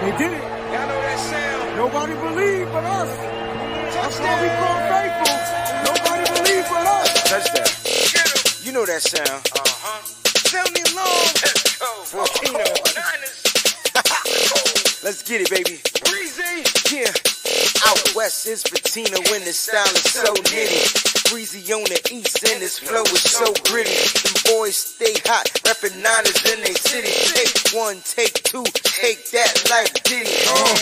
They did it. Y'all know that sound. Nobody believed but us. That's why we call faithful. Nobody believed but us. Touchdown. Get 'em. You know that sound. Uh-huh. Sound me long. Let's go. Volcano. Niners. Let's get it, baby. Breezy. Yeah. Out west is patina when the style is so nitty. Breezy on the east and his flow is so gritty. Them boys stay hot, reppin' niners in they city. Take one, take two, take that like Diddy. Uh,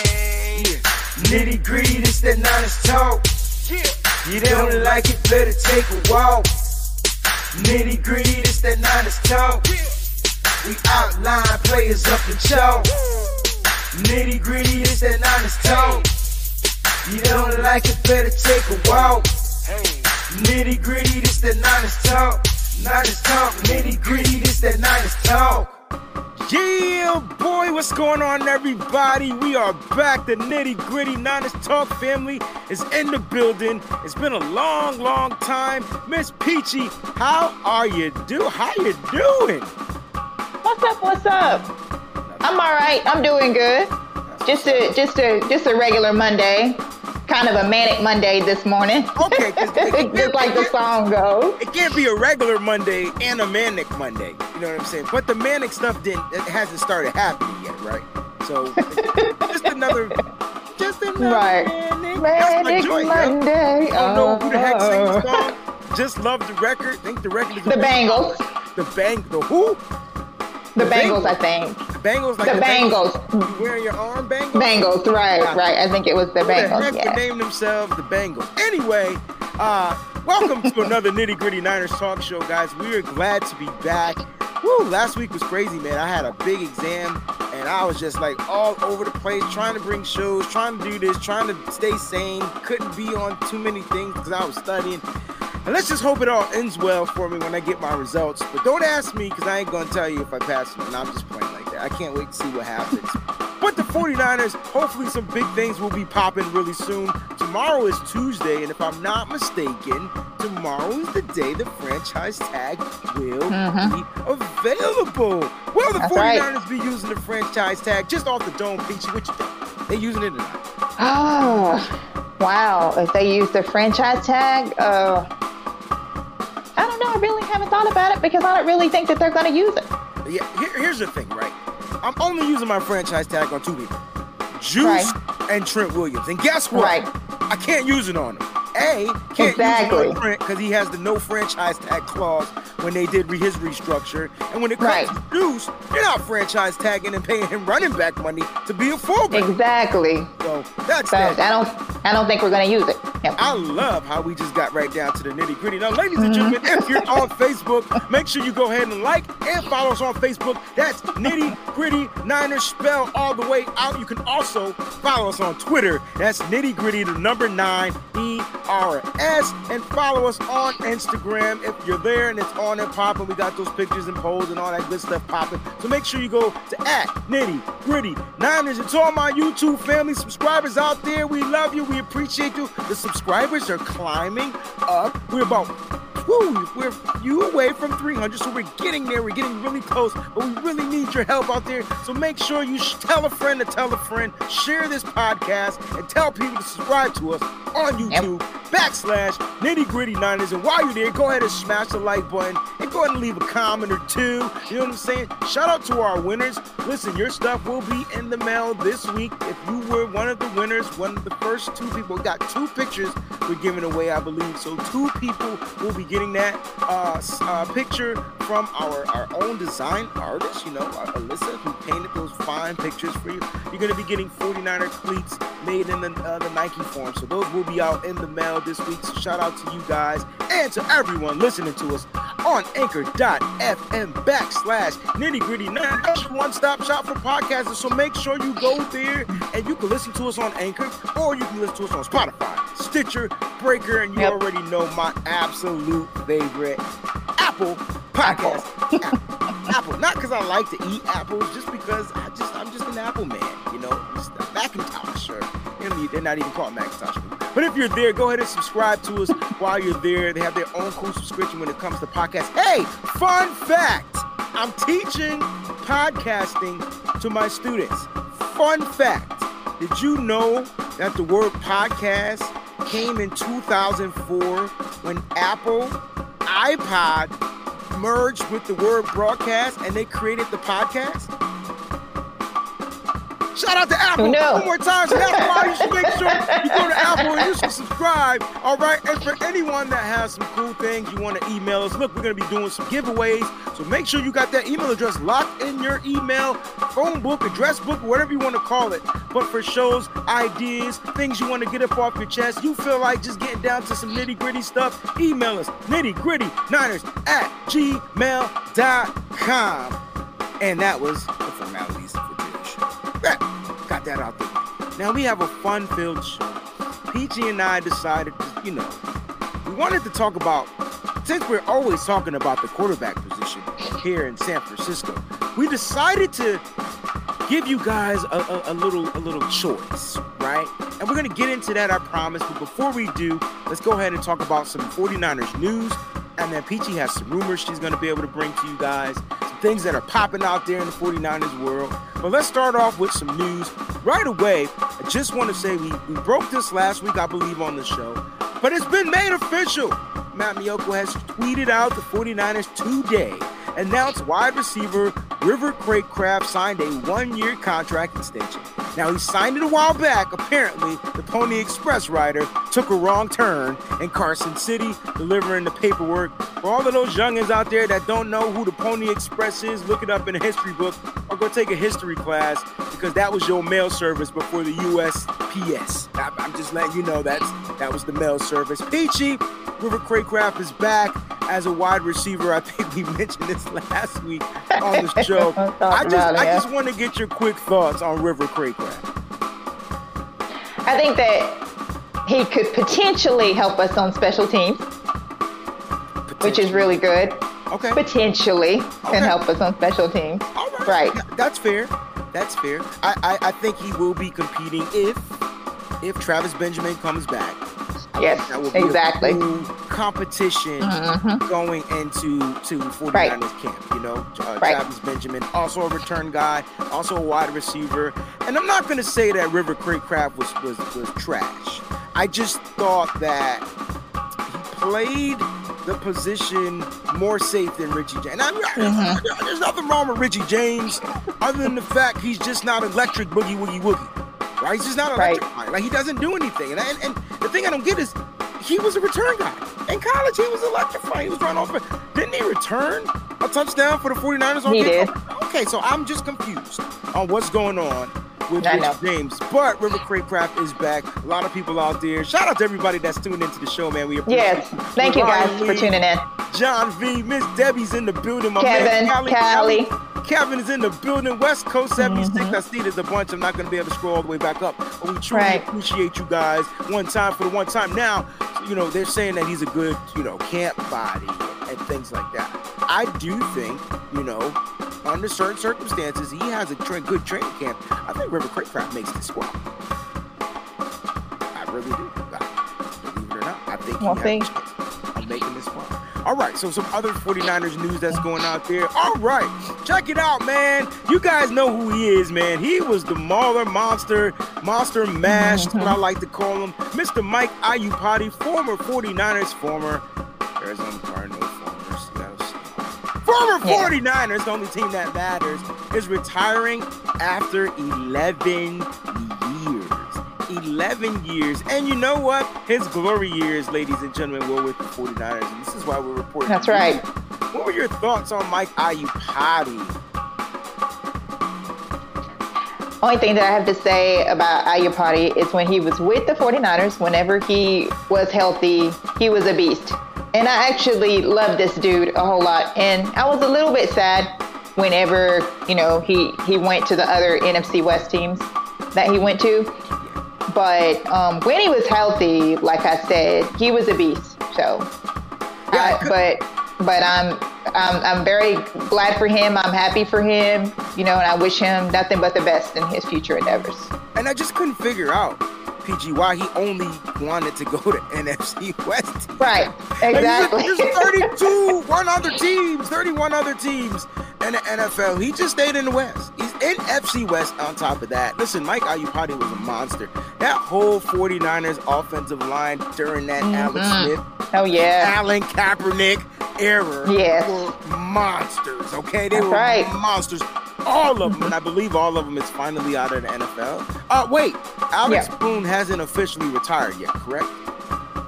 yeah. Nitty gritty, this that niners talk. Yeah. You don't like it, better take a walk. Nitty gritty, this that niners talk. We outline players up the chalk. Nitty gritty, this that niners talk. You don't like it, better take a walk. Hey. Nitty gritty, this that niners talk. Niners talk, nitty gritty, this that niners talk. Yeah, boy, what's going on, everybody? We are back. The nitty gritty Niners Talk family is in the building. It's been a long, long time. Miss Peachy, how are you? Do how you doing? What's up? What's up? I'm all right. I'm doing good. Just a just a just a regular Monday. Kind of a manic Monday this morning. Okay, just like the song goes. It can't be a regular Monday and a manic Monday. You know what I'm saying? But the manic stuff didn't it hasn't started happening yet, right? So just another just another Right. manic. Manic yo. Monday. I don't know who the heck sings the uh, song. Just love the record. think the record is The Bangles. The bang. The who? The The Bangles, I think. The bangles. Like The Bangles. You wearing your arm bangles? Bangles, right, right. I think it was the Who the heck Yeah. name themselves the Bengals? Anyway, uh, welcome to another nitty gritty Niners talk show, guys. We are glad to be back. Woo, last week was crazy, man. I had a big exam and I was just like all over the place trying to bring shows, trying to do this, trying to stay sane. Couldn't be on too many things because I was studying. And let's just hope it all ends well for me when I get my results. But don't ask me because I ain't going to tell you if I pass or not. I'm just playing like that. I can't wait to see what happens. But the 49ers, hopefully some big things will be popping really soon. Tomorrow is Tuesday, and if I'm not mistaken, tomorrow is the day the franchise tag will Mhm. be available. Will the That's 49ers right. be using the franchise tag just off the dome, Peachy? What you think? They using it or not? Oh, wow. If they use the franchise tag, uh, I don't know. I really haven't thought about it because I don't really think that they're going to use it. Yeah, here, here's the thing, right? I'm only using my franchise tag on two people. Juice and Trent Williams. And guess what? Right. I can't use it on him. A, can't Exactly. because he has the no franchise tag clause when they did re- his restructure. And when it comes Right. to Juice, you're not franchise tagging and paying him running back money to be a fullback. Exactly. So that's So I don't, I don't think we're going to use it. I love how we just got right down to the nitty gritty. Now, ladies and gentlemen, mm-hmm. if you're on Facebook, make sure you go ahead and like and follow us on Facebook. That's nitty gritty Niners spell all the way out. You can also follow us on Twitter. That's nitty gritty, the number nine E R S, and follow us on Instagram if you're there and it's on and popping. We got those pictures and polls and all that good stuff popping. So make sure you go to at nitty gritty Niners. It's all my YouTube family subscribers out there. We love you. We appreciate you. Subscribers are climbing up. We're about woo, we're a few away from 300, so we're getting there. We're getting really close, but we really need your help out there. So make sure you sh- tell a friend to tell a friend, share this podcast, and tell people to subscribe to us on YouTube backslash nitty gritty Niners. And while you're there, go ahead and smash the like button and go ahead and leave a comment or two. You know what I'm saying? Shout out to our winners. Listen, your stuff will be in the mail this week. If you were one of the winners, one of the first two people, got two pictures we're giving away, I believe. So two people will be getting that uh, uh, picture from our, our own design artist, you know, uh, Alyssa, who painted those fine pictures for you. You're going to be getting 49er cleats made in the, uh, the Nike form. So those will be out in the mail this week. So shout out to you guys and to everyone listening to us on anchor.fm backslash nitty gritty nine. One stop shop for podcasters. So make sure you go there and you can listen to us on Anchor or you can listen to us on Spotify, Stitcher, Breaker, and you Yep. already know my absolute favorite Apple podcast. Apple. Apple. Not because I like to eat apples, just because I just I'm just an Apple man. You know, just a Macintosh or you know, they're not even called Macintosh. But if you're there, go ahead and subscribe to us while you're there. They have their own cool subscription when it comes to podcasts. Hey, fun fact! I'm teaching podcasting to my students. fun fact did you know that the word podcast came in 2004 when Apple iPod merged with the word broadcast and they created the podcast? Shout out to Apple one more time. So that's why you should make sure you go to Apple and you should subscribe. All right. And for anyone that has some cool things you want to email us, look, we're going to be doing some giveaways. So make sure you got that email address locked in your email, phone book, address book, whatever you want to call it. But for shows, ideas, things you want to get up off your chest, you feel like just getting down to some nitty gritty stuff, email us nitty gritty niners at gmail.com. And that was the formalities Got that out there. Now we have a fun filled show. Peachy and I decided to, you know, we wanted to talk about, since we're always talking about the quarterback position here in San Francisco, we decided to give you guys a, a, a little a little choice, right? And we're gonna get into that, I promise. But before we do, let's go ahead and talk about some 49ers news. And then Peachy has some rumors she's gonna be able to bring to you guys, some things that are popping out there in the 49ers world. But let's start off with some news right away. I just want to say we, we broke this last week, I believe, on the show. But it's been made official. Matt Maiocco has tweeted out the 49ers today announced wide receiver River Cracraft signed a one-year contract extension. Now he signed it a while back. Apparently, the Pony Express rider took a wrong turn in Carson City, delivering the paperwork. For all of those youngins out there that don't know who the Pony Express is, look it up in a history book or go take a history class because that was your mail service before the USPS. I'm just letting you know that's that was the mail service. Peachy, River Cracraft is back as a wide receiver. I think we mentioned this last week on the show. I just it, I just want to get your quick thoughts on River Cracraft. I think that he could potentially help us on special teams, which is really good. okay. Potentially Okay. can help us on special teams. All right. Right. That's fair. That's fair. I, I I think he will be competing if if Travis Benjamin comes back. I Yes, that will be exactly. Cool competition Mhm. going into to 49ers camp. You know, uh, Right. Travis Benjamin, also a return guy, also a wide receiver. And I'm not going to say that River Cracraft was, was was trash. I just thought that he played the position more safe than Richie James. And I mean, Mm-hmm. there's nothing wrong with Richie James, other than the fact he's just not electric boogie woogie woogie. Right? He's just not Right. electric. Like he doesn't do anything. And, and and the thing I don't get is he was a return guy. In college, he was electrifying. He was running off. Didn't he return a touchdown for the 49ers on He did. Okay, so I'm just confused on what's going on with Rich. James. But River Cracraft is back. A lot of people out there. Shout out to everybody that's tuned into the show, man. We appreciate Yes. you. Thank you guys Ryan for tuning in. John V, Miss Debbie's in the building. My Kevin, man, Callie, Callie. Callie. Kevin is in the building. West Coast 76. Mhm. I see there's a bunch. I'm not going to be able to scroll all the way back up. But we truly Right. appreciate you guys. One time for the one time. Now, you know, they're saying that he's a good, you know, camp body and things like that. I do think, you know, under certain circumstances, he has a tra- good training camp. I think River Cracraft makes the squad. I really do. I, believe it or not, I think Well, he has of making this squad. All right, so some other 49ers news that's going out there. All right, check it out, man. You guys know who he is, man. He was the Mauler Monster, Monster Mash, what I uh-huh. like to call him. Mr. Mike Iupati, former 49ers, former Arizona Cardinals, former Seattle Former 49ers, the only team that matters, is retiring after 11 years. 11 years. And you know what? His glory years, ladies and gentlemen, were with the 49ers. And this is why we're reporting. That's right. What were your thoughts on Mike Iupati? Only thing that I have to say about Iupati is when he was with the 49ers, whenever he was healthy, he was a beast. And I actually love this dude a whole lot. And I was a little bit sad whenever, you know, he, he went to the other NFC West teams that he went to. But um, when he was healthy, like I said, he was a beast. So, Yeah, I- but but I'm I'm I'm very glad for him. I'm happy for him. You know, and I wish him nothing but the best in his future endeavors. And I just couldn't figure out, PG, why he only wanted to go to NFC West. Right. Exactly. There's 32 one other teams, 31 other teams in the NFL. He just stayed in the West. He's, in NFC West on top of that. Listen, Mike Iupati was a monster. That whole 49ers offensive line during that Alex mm-hmm. Smith, Oh yeah. Alan Kaepernick era Yes. were monsters, okay? They That's were right. monsters. All of them, and I believe all of them is finally out of the NFL. Uh, wait, Alex Yeah. Boone hasn't officially retired yet, correct?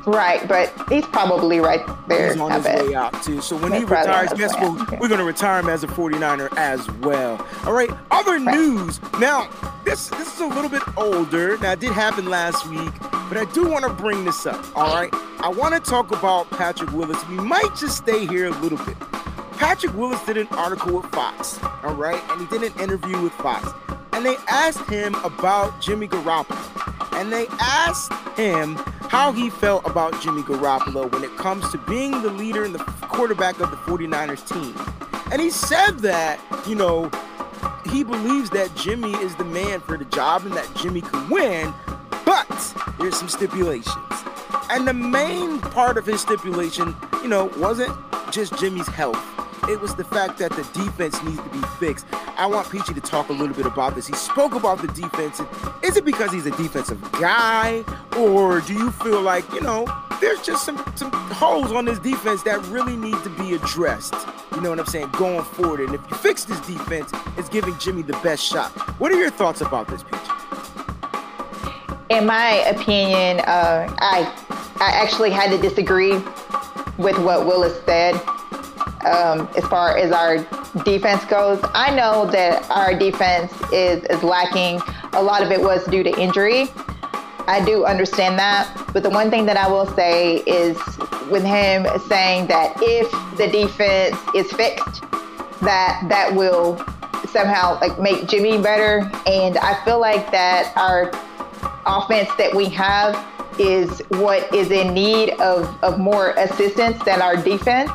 Right, but he's probably right there. He's on I his bet. way out too. So when He's he retires, guess what? We're going to retire him as a 49er as well. All right. Other news. Now, this this is a little bit older. Now, it did happen last week, but I do want to bring this up. All right. I want to talk about Patrick Willis. We might just stay here a little bit. Patrick Willis did an article with Fox. All right, and he did an interview with Fox, and they asked him about Jimmy Garoppolo, and they asked him how he felt about Jimmy Garoppolo when it comes to being the leader and the quarterback of the 49ers team. And he said that, you know, he believes that Jimmy is the man for the job and that Jimmy can win, but there's some stipulations. And the main part of his stipulation, you know, wasn't just Jimmy's health. It was the fact that the defense needs to be fixed. I want Peachy to talk a little bit about this. He spoke about the defense. Is it because he's a defensive guy, or do you feel like, you know, there's just some, some holes on this defense that really need to be addressed? You know what I'm saying? Going forward. And if you fix this defense, it's giving Jimmy the best shot. What are your thoughts about this, Peachy? In my opinion, uh, I I actually had to disagree with what Willis said um, as far as our defense goes. I know that our defense is is lacking. A lot of it was due to injury. I do understand that, but the one thing that I will say is with him saying that if the defense is fixed, that that will somehow like make Jimmy better. And I feel like that our offense that we have is what is in need of, of more assistance than our defense,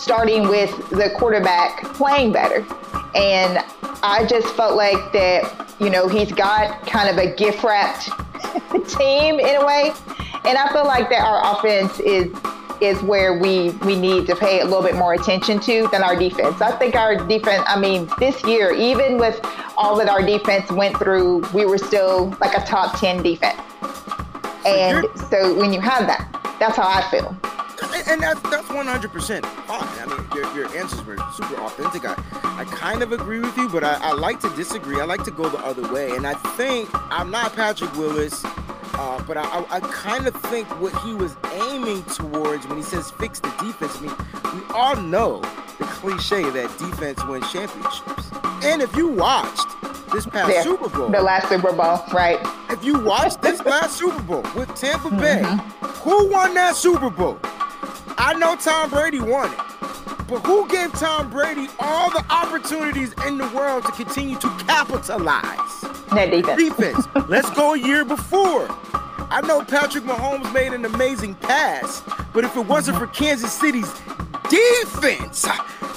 starting with the quarterback playing better. And I just felt like that, you know, he's got kind of a gift wrapped team in a way. And I feel like that our offense is is where we we need to pay a little bit more attention to than our defense. I think our defense, I mean, this year, even with all that our defense went through, we were still like a top 10 defense. And so when you have that, that's how I feel. And- and that's that's one hundred percent fine. I mean, your, your answers were super authentic. I, I kind of agree with you, but I, I like to disagree. I like to go the other way, and I think I'm not Patrick Willis, uh, but I, I, I kind of think what he was aiming towards when he says fix the defense. I mean, we all know the cliche that defense wins championships, and if you watched this past Yeah, Super Bowl, The last Super Bowl, right? if you watched this last Super Bowl with Tampa Bay, who won that Super Bowl? I know Tom Brady won it, but who gave Tom Brady all the opportunities in the world to continue to capitalize? That defense. Defense. Let's go a year before. I know Patrick Mahomes made an amazing pass, but if it wasn't for Kansas City's defense,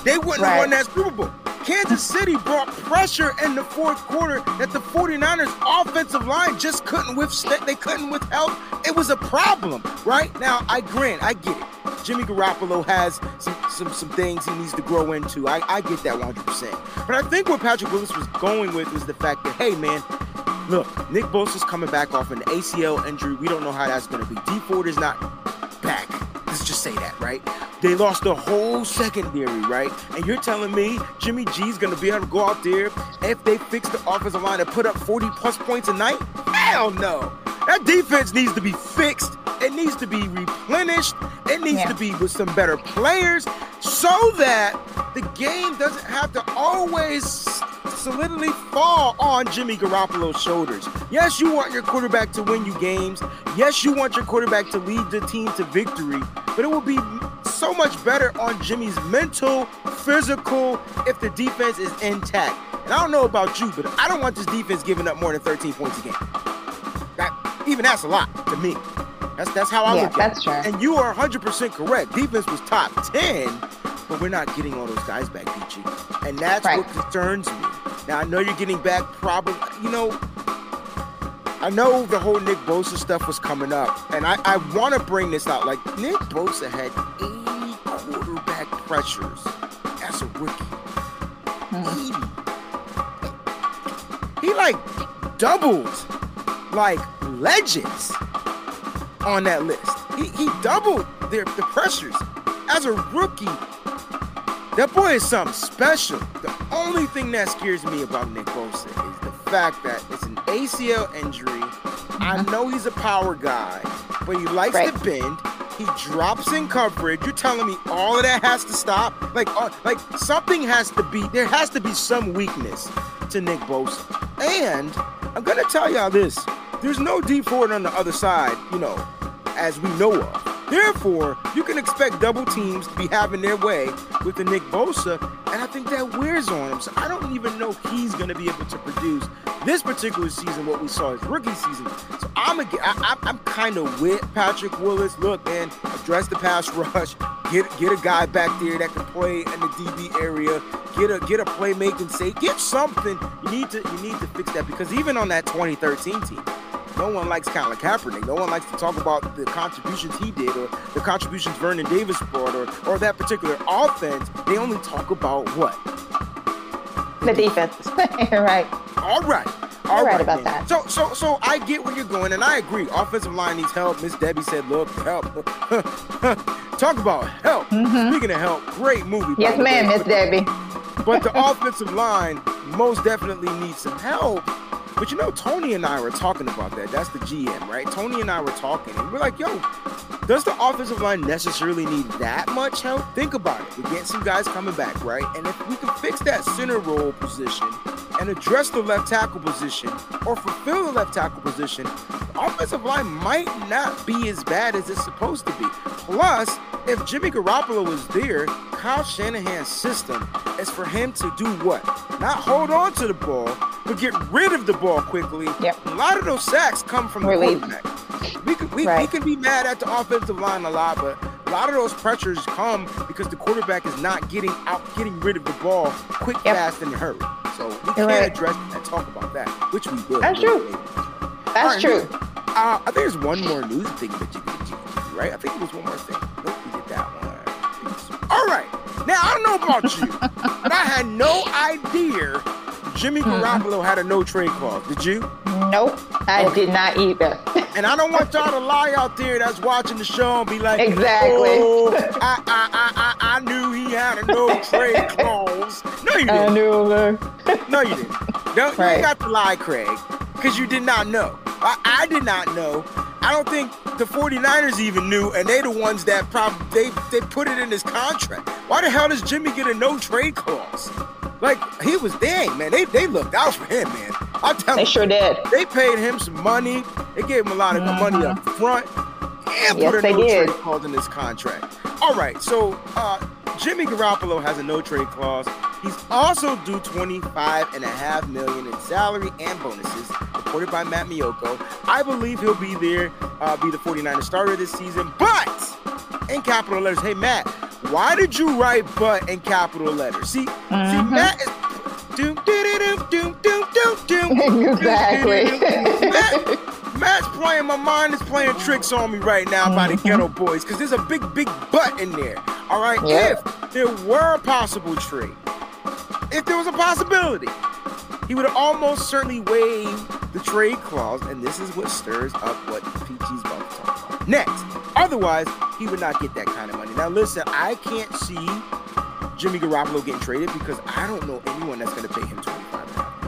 they wouldn't have won that Super Bowl. Kansas City brought pressure in the fourth quarter that the 49ers offensive line just couldn't withstand. They couldn't withhold. It was a problem, right? Now, I grant, I get it. Jimmy Garoppolo has some, some, some things he needs to grow into. I, I get that 100%. But I think what Patrick Willis was going with was the fact that, hey, man, look, Nick Bosa's coming back off an ACL injury. We don't know how that's going to be. Dee Ford is not back. Let's just say that, right? They lost the whole secondary, right? And you're telling me Jimmy G's gonna be able to go out there if they fix the offensive line and put up 40 plus points a night? Hell no. That defense needs to be fixed. It needs to be replenished. It needs Yeah. to be with some better players so that the game doesn't have to always solidly fall on Jimmy Garoppolo's shoulders. Yes, you want your quarterback to win you games. Yes, you want your quarterback to lead the team to victory, but it will be so much better on Jimmy's mental, physical, if the defense is intact. And I don't know about you, but I don't want this defense giving up more than 13 points a game. That, even that's a lot to me. That's that's how I Yeah, look at that's it. true. And you are 100% correct. Defense was top 10, but we're not getting all those guys back, Peachy. And that's Right. what concerns me. Now, I know you're getting back probably, you know, I know the whole Nick Bosa stuff was coming up, and I, I want to bring this out. Like, Nick Bosa had 80 quarterback pressures as a rookie. Mm-hmm. 80. he like doubled like legends on that list. He, he doubled their the pressures as a rookie. That boy is something special. The only thing that scares me about Nick Bosa is the fact that it's an ACL injury. I know he's a power guy, but he likes Right. to bend. He drops in coverage. You're telling me all of that has to stop? Like, uh, like something has to be. There has to be some weakness to Nick Bosa. And I'm gonna tell y'all this: there's no Dee Ford on the other side. You know, as we know of. Therefore, you can expect double teams to be having their way with the Nick Bosa, and I think that wears on him. So I don't even know if he's going to be able to produce this particular season what we saw his rookie season. So I'm a, I, I'm kind of with Patrick Willis. Look, man, address the pass rush. Get get a guy back there that can play in the DB area. Get a get a playmaking say. Get something. You need to you need to fix that because even on that 2013 team. No one likes Colin Kaepernick. No one likes to talk about the contributions he did or the contributions Vernon Davis brought or, or that particular offense. They only talk about what? The defense. right. All right. All You're right about man. that. So so so I get where you're going, and I agree. Offensive line needs help. Miss Debbie said, look, help. Talk about help. Speaking of help, great movie. Mm-hmm. Yes, ma'am. Miss Debbie. But the offensive line most definitely needs some help. But you know, Tony and I were talking about that. That's the GM, right? Tony and I were talking, and we're like, yo, does the offensive line necessarily need that much help? Think about it. We're getting some guys coming back, right? And if we can fix that center role position and address the left tackle position or fulfill the left tackle position, the offensive line might not be as bad as it's supposed to be. Plus, if Jimmy Garoppolo was there, Kyle Shanahan's system is for him to do what? Not hold on to the ball, but get rid of the ball quickly. Yep. A lot of those sacks come from the quarterback. We can, we, we can be mad at the offensive line a lot, but a lot of those pressures come because the quarterback is not getting out, getting rid of the ball quick, Yep. fast, and in a hurry. So we can't right. address and talk about that, which we will. That's true. later. That's right, true. listen, Uh, I think there's one more news thing that you can do, right? I think it was one more thing. Nope, we did that one. All right. Now I don't know about you, but I had no idea Jimmy Mm-hmm. Garoppolo had a no trade clause. Did you? Nope, I did not either. And I don't want y'all to lie out there that's watching the show and be like, Exactly. Oh, I, I, I, I, I knew he had a no trade clause. No, you didn't. I knew her. No, you didn't. Don't, You Right. ain't got to lie, Craig, because you did not know. I, I did not know. I don't think the 49ers even knew, and they the ones that probably they, they put it in his contract. Why the hell does Jimmy get a no trade clause? Like he was dang man, they they looked out for him, man. I'll tell you. They you, sure did. they paid him some money. They gave him a lot of money up front and Mm-hmm. Yes, put a they no did. trade clause in his contract. All right, so uh, Jimmy Garoppolo has a no trade clause. He's also due 25 and a half million in salary and bonuses, reported by Matt Maiocco. I believe he'll be there, uh, be the 49ers starter this season, but in capital letters. Hey Matt, why did you write "but" in capital letters? See, see, Mhm. Matt is. Doom, doom, doom, doom, doom, doom. Exactly. Matt, Matt's playing, my mind is playing tricks on me right now by the Geto Boys because there's a big, big butt in there. All right, Yep. if there were a possible trade, if there was a possibility, he would almost certainly waive the trade clause, and this is what stirs up what PG's about to talk about next. Otherwise, he would not get that kind of money. Now, listen, I can't see Jimmy Garoppolo getting traded because I don't know anyone that's going to pay him twenty-five and a half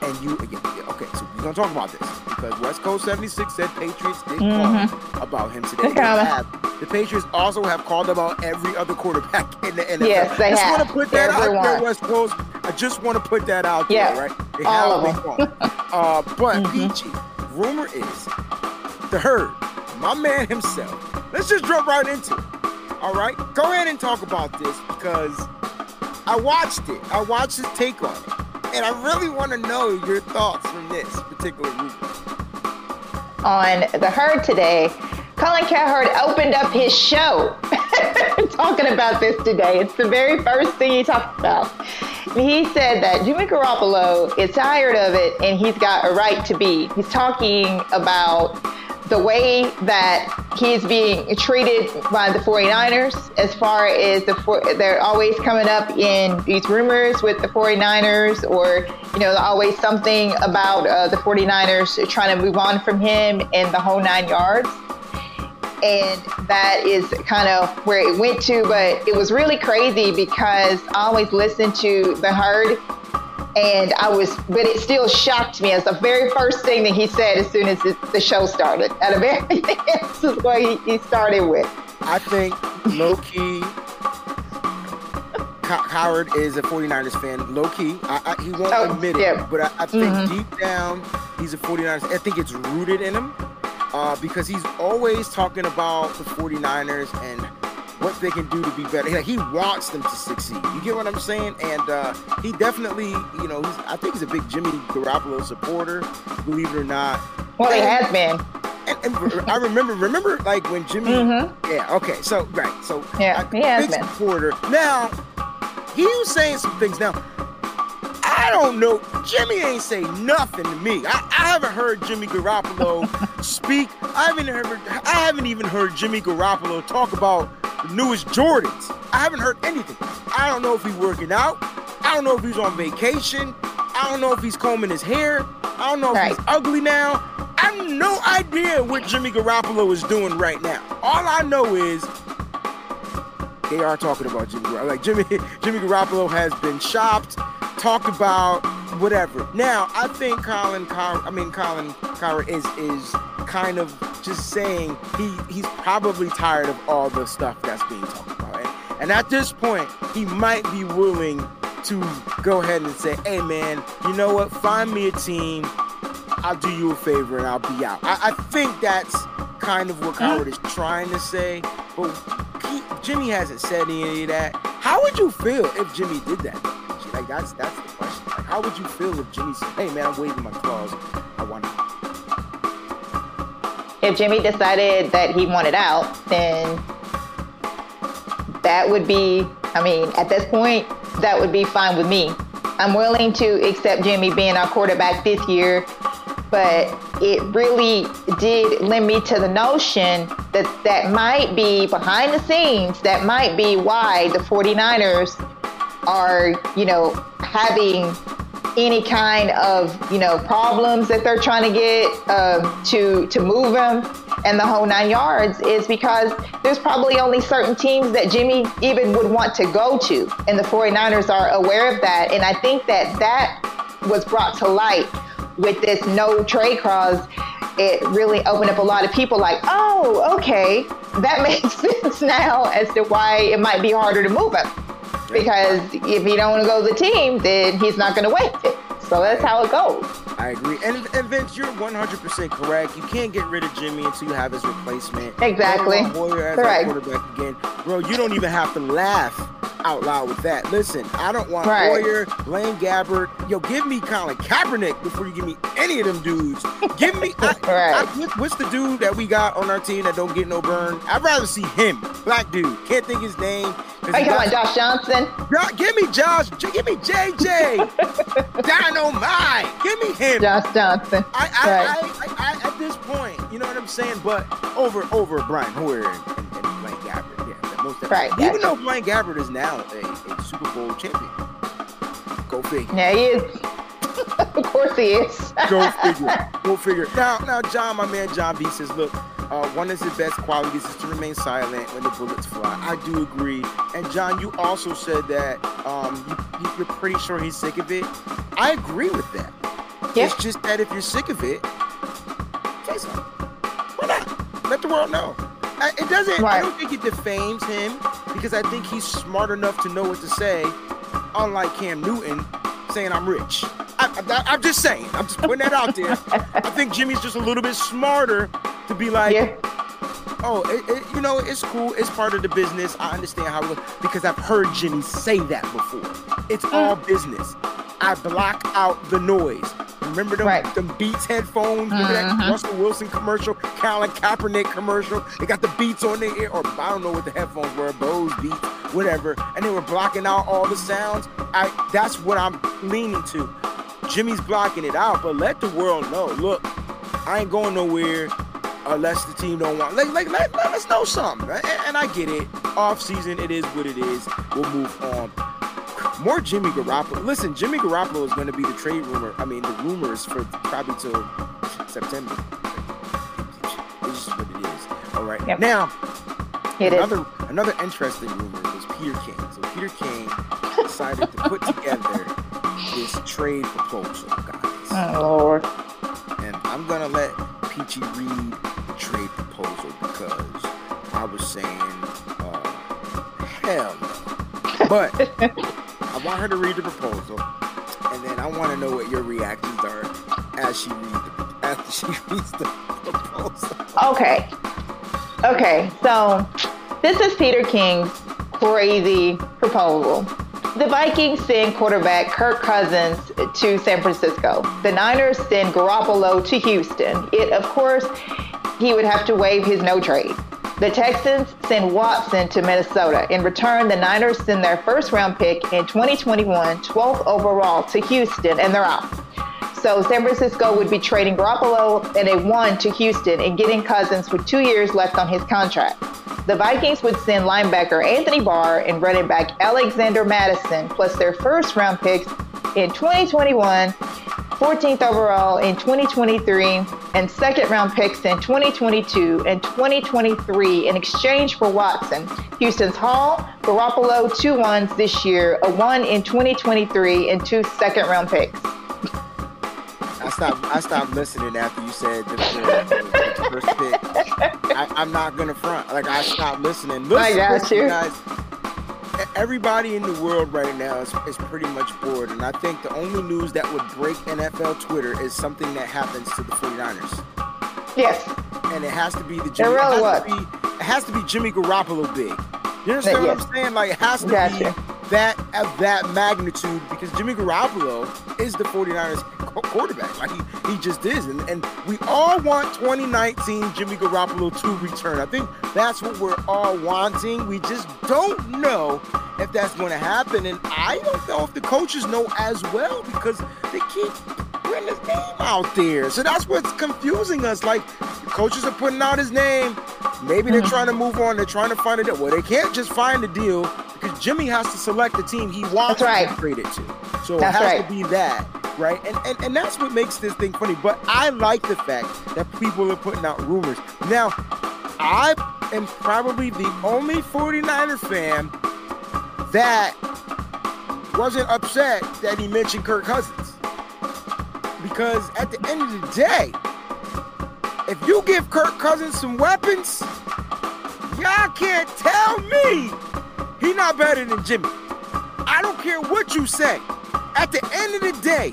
million. And you, yeah, okay, so we're gonna talk about this because West Coast 76 said Patriots did call about him today. They called him. have- the Patriots also have called about every other quarterback in the NFL. Yes, they I just have. want to put that out there, West Coast. I just want to put that out there, right? They all have of called. Uh, but Mhm. PG, rumor is the herd, my man himself. Let's just jump right into it. All right, go ahead and talk about this because I watched it. I watched his take on it, and I really want to know your thoughts from this particular rumor. on the herd today, Colin Cowherd opened up his show talking about this today. It's the very first thing he talked about. He said that Jimmy Garoppolo is tired of it and he's got a right to be. He's talking about the way that he's being treated by the 49ers, as far as the they're always coming up in these rumors with the 49ers, or you know, always something about uh, the 49ers trying to move on from him and the whole nine yards. And that is kind of where it went to, but it was really crazy because I always listen to the herd and I was, but it still shocked me as the very first thing that he said as soon as the show started. Out of everything, this is what he, he started with. I think low key, Howard is a 49ers fan. Low key, I, I, he won't oh, admit it, but I, I think mm-hmm. deep down, he's a 49ers. I think it's rooted in him uh, because he's always talking about the 49ers and what they can do to be better. Like, he wants them to succeed. You get what I'm saying? And uh, he definitely, you know, he's, I think he's a big Jimmy Garoppolo supporter, believe it or not. Well, he has been. And, and, I remember, remember, like when Jimmy. Mm-hmm. Yeah. Okay. So right. So yeah, he has big been. supporter. Now he was saying some things. Now I don't know. Jimmy ain't say nothing to me. I, I haven't heard Jimmy Garoppolo speak. I haven't heard. I haven't even heard Jimmy Garoppolo talk about the newest Jordans. I haven't heard anything. I don't know if he's working out. I don't know if he's on vacation. I don't know if he's combing his hair. I don't know if he's ugly now. I have no idea what Jimmy Garoppolo is doing right now. All I know is they are talking about Jimmy Garoppolo. Like Jimmy, Jimmy Garoppolo has been shopped, talked about, whatever. Now I think Colin, I mean Colin Cowherd is is kind of just saying he he's probably tired of all the stuff that's being talked about. And, and at this point, he might be willing to go ahead and say, hey man, you know what? Find me a team. I'll do you a favor and I'll be out. I, I think that's kind of what Cowherd is trying to say. But he, Jimmy hasn't said any of that. How would you feel if Jimmy did that? Like that's that's the how would you feel if Jimmy said, "Hey man, I'm waiving my clause. I want out." if Jimmy decided that he wanted out, then that would be, I mean, at this point, that would be fine with me. I'm willing to accept Jimmy being our quarterback this year, but it really did lend me to the notion that that might be behind the scenes, that might be why the 49ers are, you know, having any kind of you know problems that they're trying to get uh, to to move him and the whole nine yards is because there's probably only certain teams that Jimmy even would want to go to. And the 49ers are aware of that. And I think that that was brought to light with this no trade clause. It really opened up a lot of people like oh okay that makes sense now as to why it might be harder to move him because if he don't want to go to the team, then he's not going to win it. So that's how it goes. I agree. And, and Vince, you're 100% correct. You can't get rid of Jimmy until you have his replacement. Exactly. Correct. quarterback again. Bro, you don't even have to laugh out loud with that. Listen, I don't want right. Hoyer, Blaine Gabbert. Yo, give me Colin Kaepernick before you give me any of them dudes. Give me. I, right. I, what's the dude that we got on our team that don't get no burn? I'd rather see him. Black dude. Can't think his name. Are you talking about Josh Johnson? Give me Josh. Give me JJ. Dynamite. Give me him. Josh Johnson. I, I. I, I, at this point, you know what I'm saying? But over over Brian Hoyer and, and, and Blaine Gabbert, yeah, most right. Even though Blaine Gabbert is now a, a Super Bowl champion. Go figure. Yeah, he is. of course he is. Go figure. Go figure. Now, now, John, my man John B says, look, uh, one of his best qualities is to remain silent when the bullets fly. I do agree. And John, you also said that um, you, you're pretty sure he's sick of it. I agree with that. Yeah. It's just that if you're sick of it, say something. Why not? Let the world know. It doesn't. Right. I don't think it defames him because I think he's smart enough to know what to say. Unlike Cam Newton saying I'm rich. I, am just saying. I'm just putting that out there. I think Jimmy's just a little bit smarter to be like, yeah. oh, it, it, you know, it's cool. It's part of the business. I understand how it looks because I've heard Jimmy say that before. It's mm. all business. I block out the noise. Remember them, right. them Beats headphones? Remember mm-hmm. that Russell Wilson commercial, Colin Kaepernick commercial? They got the Beats on their ear, or I don't know what the headphones were, Bose Beats, whatever. And they were blocking out all the sounds. I that's what I'm leaning to. Jimmy's blocking it out, but let the world know. Look, I ain't going nowhere. unless the team don't want. Like, like let, let us know something. And, and I get it. Off season, it is what it is. We'll move on. More Jimmy Garoppolo. Listen, Jimmy Garoppolo is going to be the trade rumor. I mean, the rumors for probably till September. It's just what it is. All right. Yep. Now, It is. another another interesting rumor was Peter King. So Peter King decided to put together this trade proposal, guys. Oh, Lord. And I'm gonna let Peachy read the trade proposal because I was saying, uh, hell no. But I want her to read the proposal, and then I want to know what your reactions are as she reads the, after she reads the proposal. Okay. Okay, so this is Peter King's crazy proposal. The Vikings send quarterback Kirk Cousins to San Francisco. The Niners send Garoppolo to Houston. It, of course, he would have to waive his no trade. The Texans send Watson to Minnesota. In return, the Niners send their first round pick in 2021, 12th overall, to Houston, and they're out. So San Francisco would be trading Garoppolo and a one to Houston and getting Cousins with two years left on his contract. The Vikings would send linebacker Anthony Barr and running back Alexander Mattison, plus their first round picks in 2021, 14th overall in 2023, and second round picks in 2022 and 2023 in exchange for Watson. Houston's Hall, Garoppolo, two ones this year, a one in 2023, and two second round picks. I stopped. I stopped listening after you said the, the, the first pick. I, I'm not gonna front. Like I stopped listening. Listen, I got you. guys. Everybody in the world right now is, is pretty much bored, and I think the only news that would break NFL Twitter is something that happens to the 49ers, Yes. and it has to be the Jimmy. really it, has was. to be, it has to be Jimmy Garoppolo big. You understand what Yes. I'm saying? Like it has to Gotcha. be that of that magnitude because Jimmy Garoppolo is the 49ers quarterback. Like he, he just is. And, and we all want 2019 Jimmy Garoppolo to return. I think that's what we're all wanting. We just don't know if that's going to happen. And I don't know if the coaches know as well because they keep putting his name out there. So that's what's confusing us. Like the coaches are putting out his name. Maybe they're trying to move on. They're trying to find a deal. Well, they can't just find a deal because Jimmy has to select the team he wants right. to trade it to. So That's it has right. to be that, right? And, and and that's what makes this thing funny. But I like the fact that people are putting out rumors. Now, I am probably the only 49er fan that wasn't upset that he mentioned Kirk Cousins. Because at the end of the day, if you give Kirk Cousins some weapons, y'all can't tell me he not better than Jimmy. I don't care what you say. At the end of the day,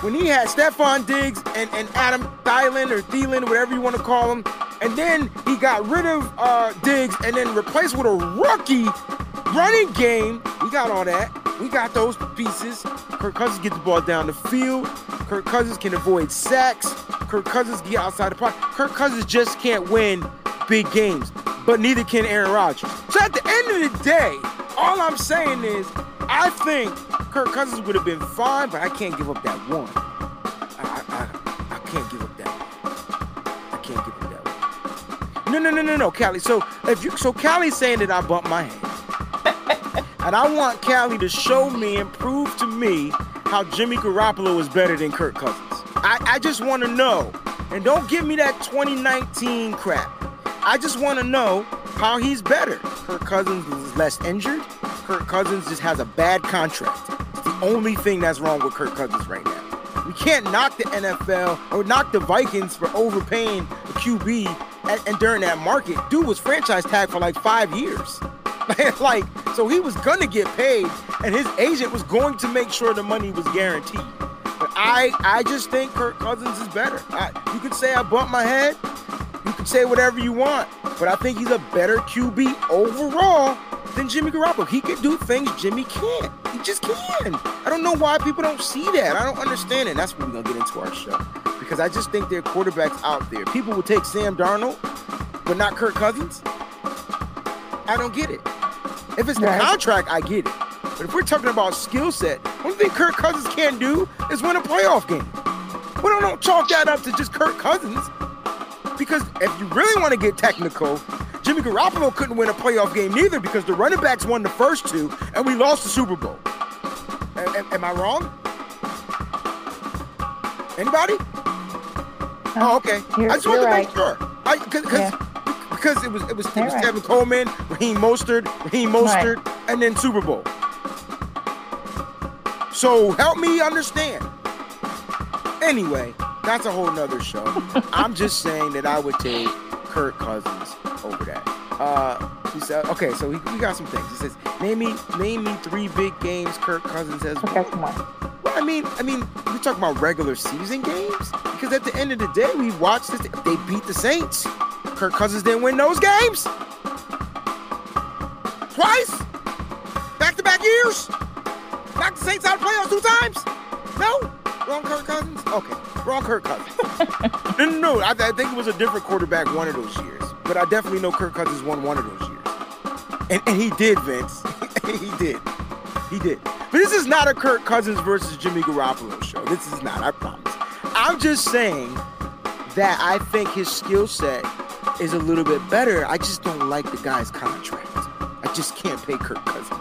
when he had Stefon Diggs and, and Adam Thielen or Thielen, whatever you want to call him, and then he got rid of uh, Diggs and then replaced with a rookie running game. We got all that. We got those pieces. Kirk Cousins get the ball down the field. Kirk Cousins can avoid sacks. Kirk Cousins get outside the pocket. Kirk Cousins just can't win big games, but neither can Aaron Rodgers. So at the end of the day, all I'm saying is I think Kirk Cousins would have been fine, but I can't give up that one. I, I, I, I can't give up that one. I can't give up that one. No, no, no, no, no, Callie. So if you, so Callie's saying that I bumped my head, and I want Cali to show me and prove to me how Jimmy Garoppolo is better than Kirk Cousins. I, I just want to know, and don't give me that 2019 crap. I just want to know how he's better. Kirk Cousins is less injured. Kirk Cousins just has a bad contract. It's the only thing that's wrong with Kirk Cousins right now. We can't knock the NFL or knock the Vikings for overpaying the QB and, and during that market. Dude was franchise tag for like five years. like, so he was gonna get paid, and his agent was going to make sure the money was guaranteed. But I, I just think Kirk Cousins is better. I, you could say I bumped my head. You can say whatever you want, but I think he's a better QB overall than Jimmy Garoppolo. He can do things Jimmy can't. He just can. I don't know why people don't see that. I don't understand it. That's what we're gonna get into our show because I just think there are quarterbacks out there. People will take Sam Darnold, but not Kirk Cousins. I don't get it. If it's the Right. contract, I get it. But if we're talking about skill set, one thing Kirk Cousins can't do is win a playoff game. We don't, don't chalk that up to just Kirk Cousins. because if you really want to get technical, Jimmy Garoppolo couldn't win a playoff game neither because the running backs won the first two and we lost the Super Bowl. A- a- am I wrong? Anybody? Uh, oh, okay. You're- I just wanted to right. make sure. I, cause, cause, Yeah. Because it was it was, it was right. Tevin Coleman, Raheem Mostert, Raheem Mostert, and then Super Bowl. So help me understand. Anyway, that's a whole nother show. I'm just saying that I would take Kirk Cousins over that. Uh, he said, okay, so he, we got some things. He says, name me, name me three big games Kirk Cousins has won. Okay, on. Well, I mean, I mean, we talking about regular season games because at the end of the day, we watched this. If they beat the Saints. Kirk Cousins didn't win those games twice, back to back years. Knocked the Saints out of playoffs two times. No, wrong Kirk Cousins. Okay, wrong Kirk Cousins. no, no, no. I, I think it was a different quarterback one of those years, but I definitely know Kirk Cousins won one of those years, and and he did, Vince. he did. He did. But this is not a Kirk Cousins versus Jimmy Garoppolo show. This is not, I promise. I'm just saying that I think his skill set is a little bit better. I just don't like the guy's contract. I just can't pay Kirk Cousins.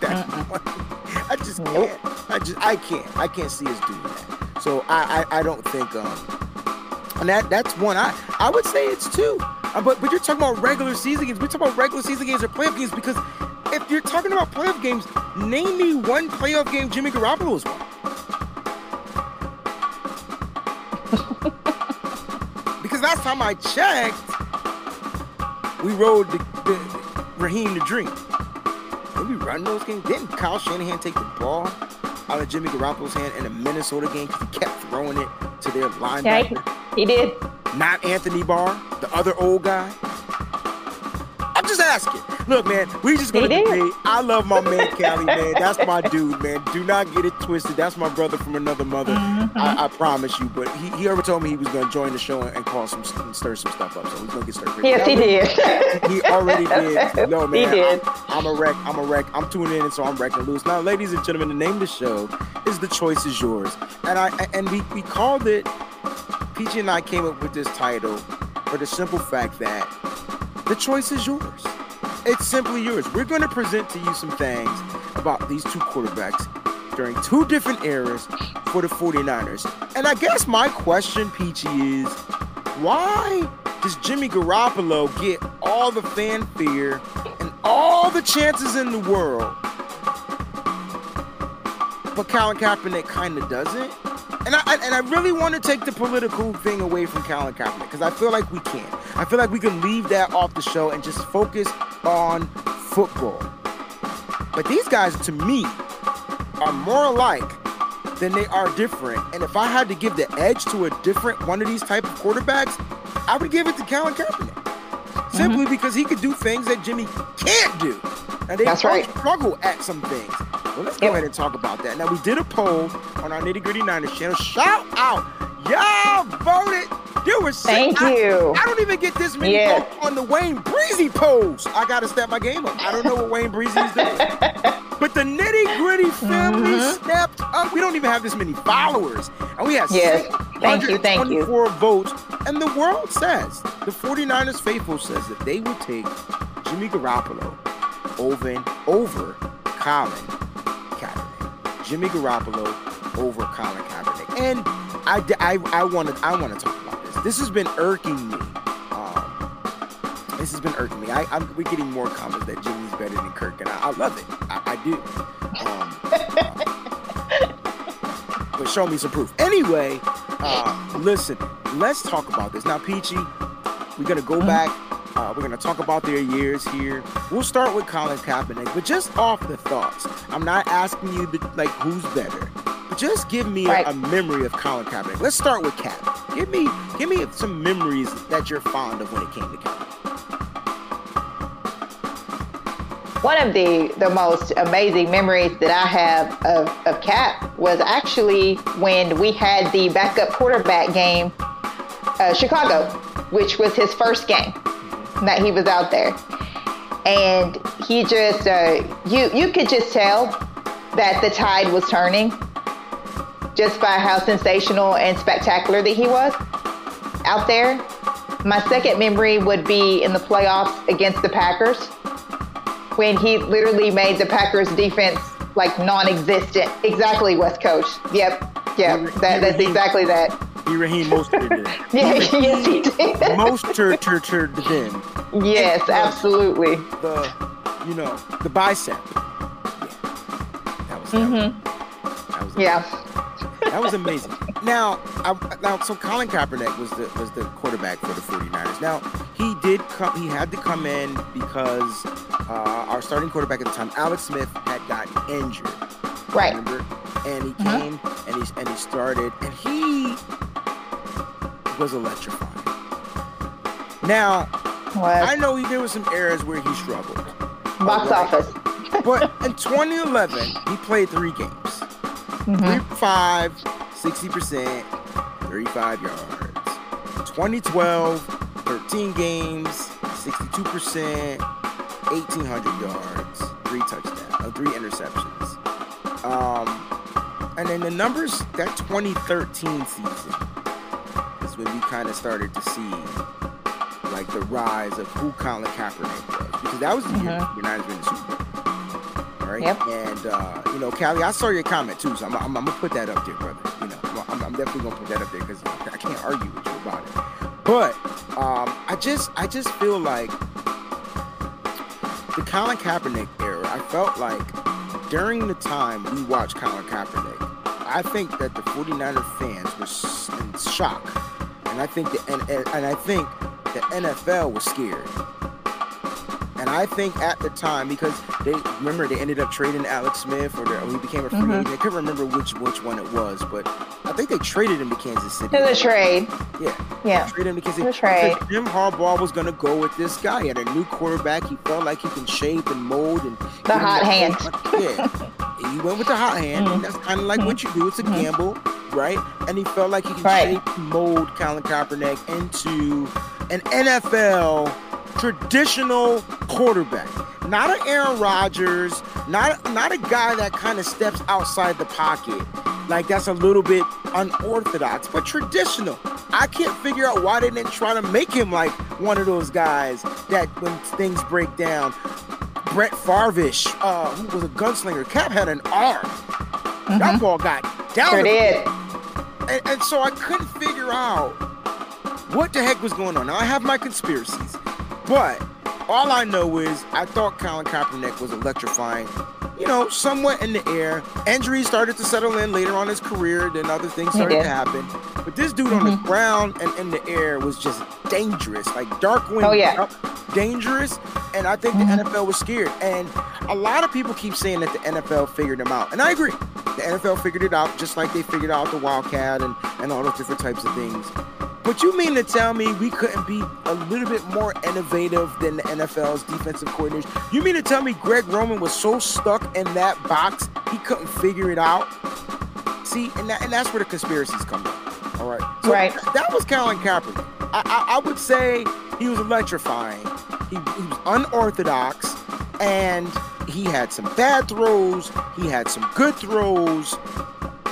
That's one. I just Nope. can't. I just I can't. I can't see us doing that. So I I, I don't think um and that that's one. I I would say it's two. Uh, but but you're talking about regular season games. We're talking about regular season games or playoff games because if you're talking about playoff games, name me one playoff game Jimmy Garoppolo's won. Last time I checked, we rode the, the Raheem the Dream. Did we run those games? Didn't Kyle Shanahan take the ball out of Jimmy Garoppolo's hand in a Minnesota game because he kept throwing it to their Yeah, linebacker? he, he did. Not Anthony Barr, the other old guy. I'm just asking. Look, man, we just gonna debate. I love my man Callie, man. That's my dude, man. Do not get it twisted. That's my brother from another mother. Mm-hmm. I, I promise you. But he, he already told me he was gonna join the show and, and call some and stir some stuff up. So he's gonna get stirred. Yes, he did. He already did. Yo, man. He did. I'm, I'm a wreck. I'm a wreck. I'm tuning in, and so I'm wrecking loose. Now, ladies and gentlemen, the name of the show is "The Choice Is Yours," and I and we we called it. PG and I came up with this title for the simple fact that the choice is yours. It's simply yours. We're going to present to you some things about these two quarterbacks during two different eras for the 49ers. And I guess my question, Peachy, is why does Jimmy Garoppolo get all the fanfare and all the chances in the world, but Colin Kaepernick kind of doesn't? And I and I really want to take the political thing away from Colin Kaepernick because I feel like we can. I feel like we can leave that off the show and just focus on football. But these guys, to me, are more alike than they are different. And if I had to give the edge to a different one of these type of quarterbacks, I would give it to Colin Kaepernick. Simply because he could do things that Jimmy can't do. And they That's both right. struggle at some things. Well, let's go ahead and talk about that. Now, we did a poll on our Nitty Gritty Niners channel. Shout out. Y'all voted. There were six. Thank I- you. I, don't even get this many votes on the Wayne Breezy pose. I got to step my game up. I don't know what Wayne Breezy is doing. But the nitty gritty family Mm-hmm. stepped up. We don't even have this many followers. And we had Yes. Thank you, thank you. 624 votes. And the world says, the 49ers faithful says that they would take Jimmy Garoppolo over, over Colin Kaepernick. Jimmy Garoppolo over Colin Kaepernick. And I, I, I want to I want to talk this. Has been irking me. Um, this has been irking me. I, I'm, we're getting more comments that Jimmy's better than Kirk, and I, I love it. I, I do. Um, but show me some proof. Anyway, uh, listen, let's talk about this. Now, Peachy, we're going to go back. Uh, we're going to talk about their years here. We'll start with Colin Kaepernick, but just off the thoughts. I'm not asking you, like, who's better. But just give me a- Right. a, memory of Colin Kaepernick. Let's start with Cap. Give me, give me some memories that you're fond of when it came to Kaepernick. One of the, the most amazing memories that I have of, of Cap was actually when we had the backup quarterback game, uh, Chicago, which was his first game that he was out there. And he just, uh, you, you could just tell that the tide was turning just by how sensational and spectacular that he was out there. My second memory would be in the playoffs against the Packers when he literally made the Packers defense like non-existent. Exactly, West Coast. Yep, yep. That, that's exactly that. He Raheem Mostert did. Yeah, yes, he did. Mostert, tur, tur, then Yes, uh, absolutely. the, you know, the bicep. Yeah. That was, that was, mm-hmm. that was Yeah. That was amazing. Now, I, now, so Colin Kaepernick was the was the quarterback for the 49ers. Now, he did come. He had to come in because uh, our starting quarterback at the time, Alex Smith, had gotten injured. Right. Remember? And he came and he and he started and he was electrifying. Now, Was I know he, there was some areas where he struggled. box Alright. office. But in 2011, he played three games. Mm-hmm. Three for five, 60%, 35 yards. 2012, 13 games, 62%, 1,800 yards, three touchdowns, uh, three interceptions. Um, and then the numbers, that 2013 season is when we kind of started to see like the rise of who Colin Kaepernick was. Because that was the year Mhm. the Niners were in the Super Bowl. Right. Yep. And uh, you know, Callie, I saw your comment too, so I'm, I'm, I'm gonna put that up there, brother. You know, I'm, I'm definitely gonna put that up there because I can't argue with you about it. But um, I just, I just feel like the Colin Kaepernick era. I felt like during the time we watched Colin Kaepernick, I think that the 49er fans were in shock, and I think the and, and I think the NFL was scared. And I think at the time, because they remember they ended up trading Alex Smith, or, they, or he became a free Mhm. agent. I couldn't remember which which one it was, but I think they traded him to Kansas City. To the trade. Yeah, Yeah. trade him because, he, The trade. because Jim Harbaugh was going to go with this guy. He had a new quarterback. He felt like he can shape and mold and The hot hand. Yeah, he went with the hot hand, and that's kind of like what you do. It's a gamble, right? And he felt like he could Right. shape mold Colin Kaepernick into an NFL traditional quarterback, not an Aaron Rodgers, not not a guy that kind of steps outside the pocket. Like that's a little bit unorthodox, but traditional. I can't figure out why they didn't try to make him like one of those guys that when things break down. Brett Favre-ish, uh, who was a gunslinger. Cap had an arm. That ball got down. Sure did. and, and so I couldn't figure out what the heck was going on. Now I have my conspiracies, but all I know is I thought Colin Kaepernick was electrifying. You know, somewhat in the air. Injuries started to settle in later on in his career. Then other things started to happen. But this dude on the Mm-hmm. ground and in the air was just dangerous, like Darkwing. Oh, yeah. Dangerous. And I think the NFL was scared. And a lot of people keep saying that the NFL figured him out, and I agree. The NFL figured it out just like they figured out the Wildcat and, and all those different types of things. But you mean to tell me we couldn't be a little bit more innovative than the NFL's defensive coordinators? You mean to tell me Greg Roman was so stuck in that box he couldn't figure it out? See, and, that, and that's where the conspiracies come in. All right. So Right. That was Colin Kaepernick. I, I, I would say he was electrifying. He, he was unorthodox, and he had some bad throws. He had some good throws.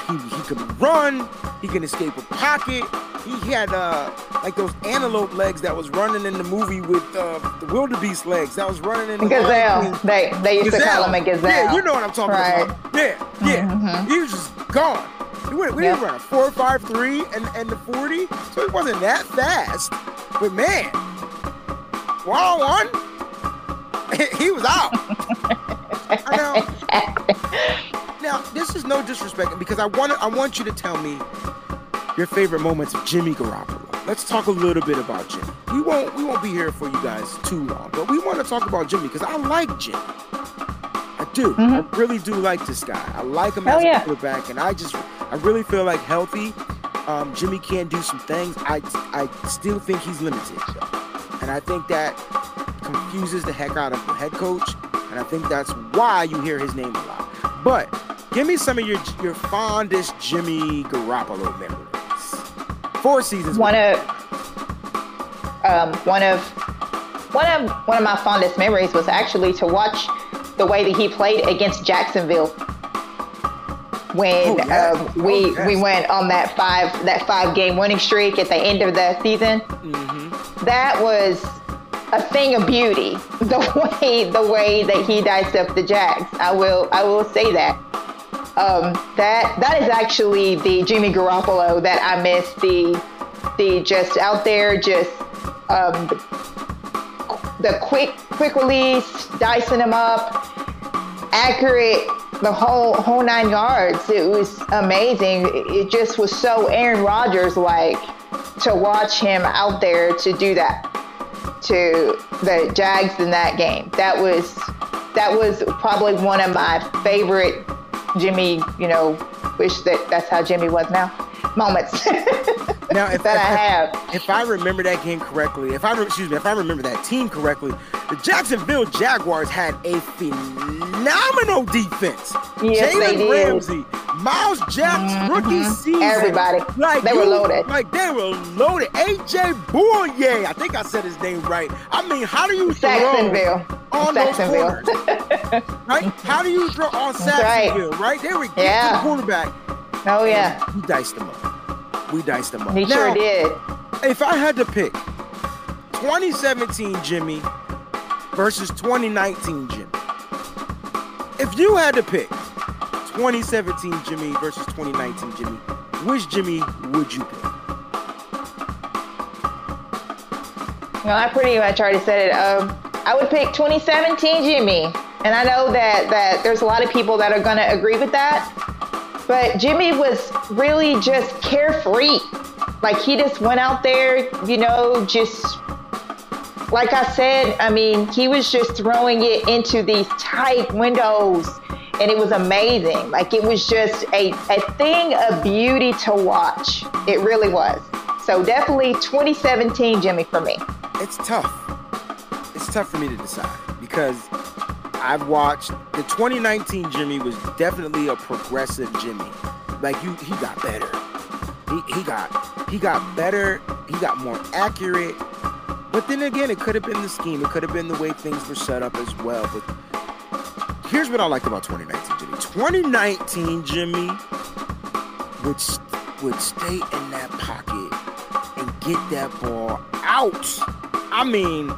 He, he could run. He can escape a pocket. He had uh like those antelope legs that was running in the movie with uh, the wildebeest legs that was running in the Gazelle. They they used to call him a gazelle. Yeah, you know what I'm talking Right. about. Yeah, yeah. Mhm. He was just gone. We Yep. didn't run a four, five, three, and and the forty, so he wasn't that fast. But man, one on one, he was out. I know. Now, this is no disrespect because I want I want you to tell me your favorite moments of Jimmy Garoppolo. Let's talk a little bit about Jimmy. We won't we won't be here for you guys too long, but we want to talk about Jimmy because I like Jimmy. I do. I really do like this guy. I like him Oh, as yeah. a quarterback, and I just I really feel like healthy. Um, Jimmy can do some things. I I still think he's limited, and I think that confuses the heck out of the head coach, and I think that's why you hear his name a lot. But give me some of your your fondest Jimmy Garoppolo memories. Four seasons. one of um, one of one of one of my fondest memories was actually to watch the way that he played against Jacksonville when Oh, yes. um, we Oh, yes. we went on that five that five game winning streak at the end of the season. Mhm. that was a thing of beauty. The way the way that he diced up the Jags. I will I will say that. Um, that that is actually the Jimmy Garoppolo that I miss. The the just out there, just um, the quick quick release, dicing them up, accurate, the whole whole nine yards. It was amazing. It just was so Aaron Rodgers like to watch him out there to do that to the Jags in that game. That was that was probably one of my favorite Jimmy, you know, wish that that's how Jimmy was now. Moments Now, if, that I if- have. if I remember that game correctly, if I excuse me, if I remember that team correctly, the Jacksonville Jaguars had a phenomenal defense. Yes, Jalen. Ramsey, Myles Jack's mm-hmm. rookie season, Everybody. like They were loaded. like they were loaded. AJ Bouye, I think I said his name right. I mean, how do you throw Sacksonville. on those Sacksonville. corners? right? How do you throw on That's right. Sacksonville? Right? They were getting Yeah. the quarterback. Oh yeah, We diced them up. We diced them up. he Now, sure did. if I had to pick 2017 Jimmy versus 2019 Jimmy, if you had to pick 2017 Jimmy versus 2019 Jimmy, which Jimmy would you pick? Well, I pretty much already said it. Um, I would pick 2017 Jimmy, and I know that that there's a lot of people that are going to agree with that. But Jimmy was really just carefree. Like he just went out there, you know, just like I said. I mean, he was just throwing it into these tight windows, and it was amazing. Like it was just a a thing of beauty to watch. It really was. So definitely 2017 Jimmy for me. It's tough. It's tough for me to decide because I've watched the 2019 Jimmy was definitely a progressive Jimmy. Like you, he got better. He, he got he got better. He got more accurate. But then again, it could have been the scheme. It could have been the way things were set up as well. But here's what I liked about 2019 Jimmy. 2019 Jimmy would would stay in that pocket and get that ball out. I mean,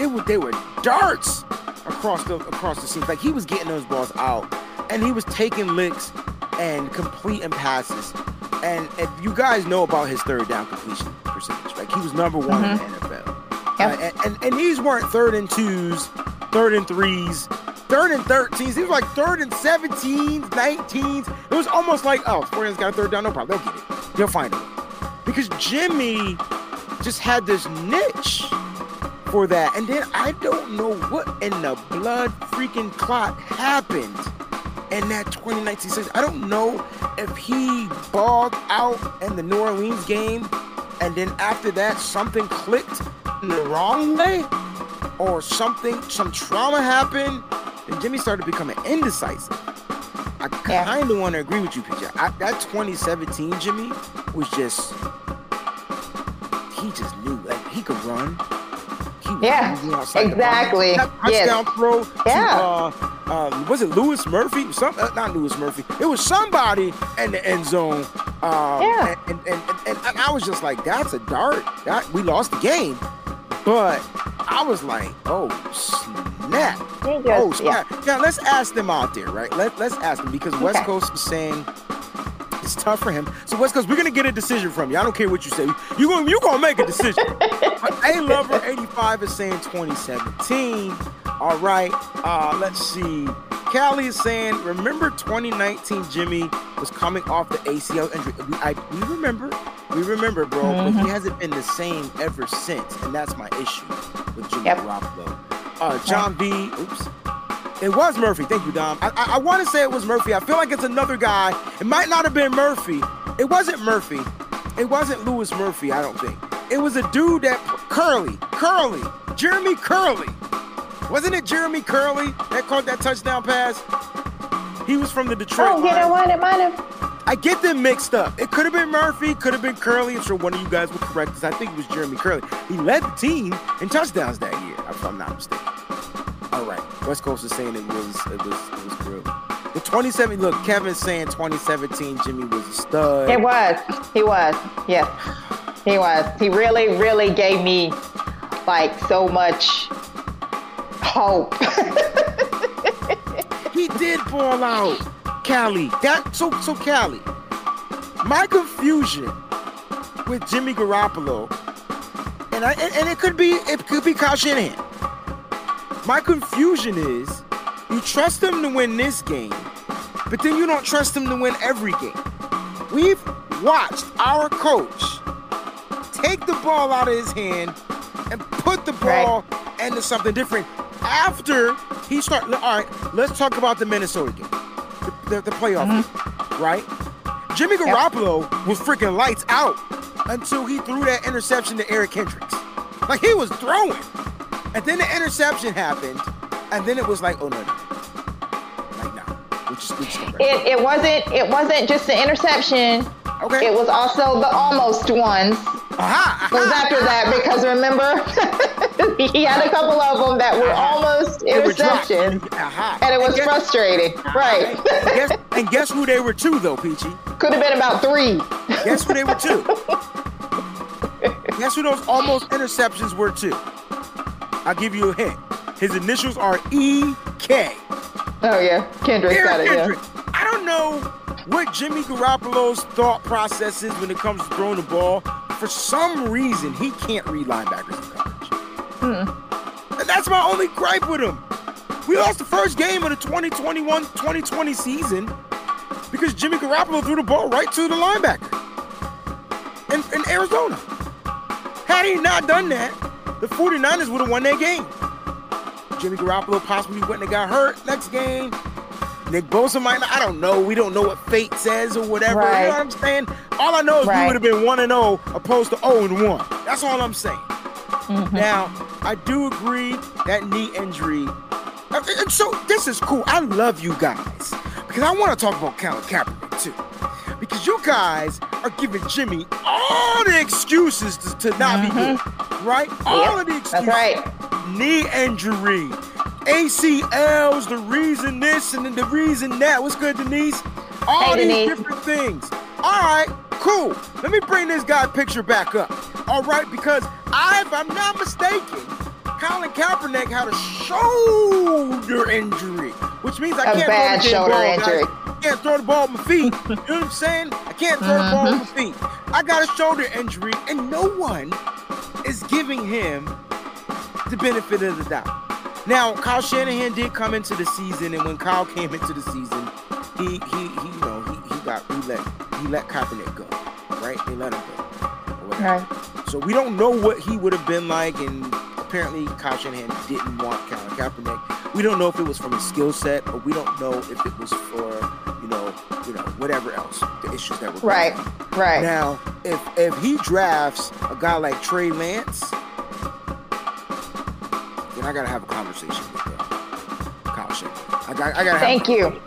it would they were darts across the across the scene. Like he was getting those balls out, and he was taking licks and completing passes. And, and you guys know about his third down completion percentage. Like he was number one in mm-hmm. the NFL. Uh, and, and and these weren't third and twos, third and threes, third and thirteens. These were like third and seventeens, nineteens. It was almost like, oh, 49ers got a third down, no problem. They'll get it. They'll find it. Because Jimmy just had this niche for that. And then I don't know what in the blood freaking clot happened in that 2019 season. I don't know if he balled out in the New Orleans game and then after that something clicked the wrong way or something, some trauma happened and Jimmy started becoming indecisive. I kind of want to agree with you, PJ. I, that 2017 Jimmy was just, he just knew, like, he could run. He was Yeah, moving outside the exactly. That Yes. touchdown throw Yeah. to, uh, um, was it Louis Murphy? Some, uh, not Louis Murphy. It was somebody in the end zone. Um, Yeah. And, and, and, and I was just like, that's a dart. That, we lost the game. But I was like, oh, snap. Oh, yeah. snap. Now, let's ask them out there, right? Let, let's ask them because West Okay. Coast was saying it's tough for him. So West Coast, we're gonna get a decision from you. I don't care what you say. You gonna you gonna make a decision. A Lover 85 is saying 2017. All right. Uh, let's see. Callie is saying, remember 2019 Jimmy was coming off the ACL injury. We, I, we remember. We remember, bro. But he hasn't been the same ever since. And that's my issue with Jimmy Yep. Garoppolo. Uh, John B. Oops. It was Murphy. Thank you, Dom. I, I, I want to say it was Murphy. I feel like it's another guy. It might not have been Murphy. It wasn't Murphy. It wasn't Louis Murphy, I don't think. It was a dude that Kerley, Kerley, Jeremy Kerley. Wasn't it Jeremy Kerley that caught that touchdown pass? He was from the Detroit Oh, know Lions. what? It might have. I get them mixed up. It could have been Murphy, could have been Kerley. I'm sure one of you guys will correct us. I think it was Jeremy Kerley. He led the team in touchdowns that year, if I'm not mistaken. All right, West Coast is saying it was it was it was Kerley. The 27. Look, Kevin's saying 2017 Jimmy was a stud. It was. He was. Yes. He was. He really, really gave me like so much hope. He did ball out. Callie. That so so Callie. My confusion with Jimmy Garoppolo, and I and, and it could be it could be Kyle Shanahan. My confusion is you trust him to win this game, but then you don't trust him to win every game. We've watched our coach take the ball out of his hand and put the ball into something different after he started. All right, let's talk about the Minnesota game, the, the, the playoff mm-hmm. game, right? Jimmy Garoppolo was freaking lights out until he threw that interception to Eric Kendricks. Like he was throwing. And then the interception happened, and then it was like, oh no, no. Like, nah. We just, we just don't it, it wasn't it wasn't just the interception. Okay. It was also the almost ones. Aha, It was aha, after that because remember he had a couple of them that were almost They were dropped. interceptions, and it was guess, frustrating. Right? and, guess, and guess who they were to, though, Peachy? Could have been about three. Guess who they were to? guess who those almost interceptions were to? I'll give you a hint. His initials are E.K. Oh yeah, Kendrick got Eric it. Yeah. I don't know what Jimmy Garoppolo's thought process is when it comes to throwing the ball. For some reason, he can't read linebackers And that's my only gripe with him. We lost the first game of the 2021-2020 season because Jimmy Garoppolo threw the ball right to the linebacker in, in Arizona. Had he not done that, the 49ers would have won that game. Jimmy Garoppolo possibly went and got hurt next game. Nick Bosa might not, I don't know. We don't know what fate says or whatever. You know what I'm saying? All I know is we would have been 1 and 0 opposed to 0 and 1. That's all I'm saying. Mhm. Now, I do agree that knee injury. uh, and So this is cool. I love you guys because I want to talk about Colin Kaepernick too, because you guys are giving Jimmy all the excuses to, to not be good, right? All of the excuses. That's right. Knee injury, ACLs, the reason this and then the reason that. What's good, Denise? All Hey, these Denise. different things. All right, cool. Let me bring this guy picture back up. All right, because I, if I'm not mistaken, Colin Kaepernick had a shoulder injury, which means I A can't bad throw the shoulder ball, injury. I can't throw the ball with my feet. you know what I'm saying? I can't throw the ball with my mm-hmm. feet. I got a shoulder injury, and no one is giving him the benefit of the doubt. Now, Kyle Shanahan did come into the season, and when Kyle came into the season, he he he you know he, he got he let he let Kaepernick go, right? They let him go. Right. So we don't know what he would have been like, and apparently Kyle Shanahan didn't want Colin Kaepernick. We don't know if it was from his skill set, or we don't know if it was for you know you know whatever else the issues that were Right. on. Right. Now, if if he drafts a guy like Trey Lance, then I gotta have a conversation with uh, Kyle Shanahan. I got I gotta have Thank you.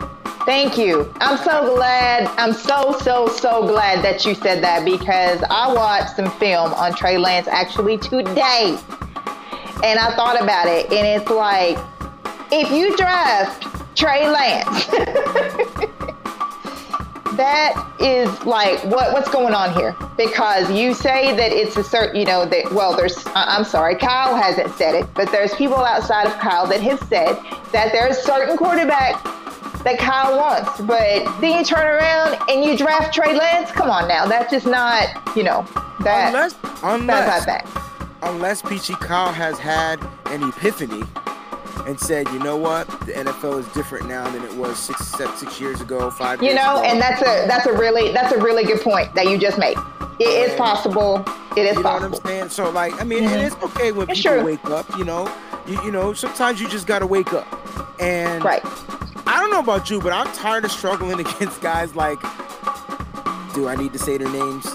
Thank you. I'm so glad. I'm so, so, so glad that you said that because I watched some film on Trey Lance actually today. And I thought about it, and it's like, if you draft Trey Lance, that is like what what's going on here because you say that it's a certain you know that well there's i'm sorry kyle hasn't said it but there's people outside of kyle that have said that there's certain quarterback that kyle wants but then you turn around and you draft trey lance? Come on now that's just not you know that unless that's unless not that unless Peachy Kyle has had an epiphany and said, you know what, the NFL is different now than it was six six years ago, five you years know ago. and that's a that's a really that's a really good point that you just made it is possible it is you know what I'm possible saying? So like, I mean, Mhm. it's okay when It's people true. wake up. You know, you, you know, sometimes you just gotta wake up. And right I don't know about you, but I'm tired of struggling against guys like, do I need to say their names?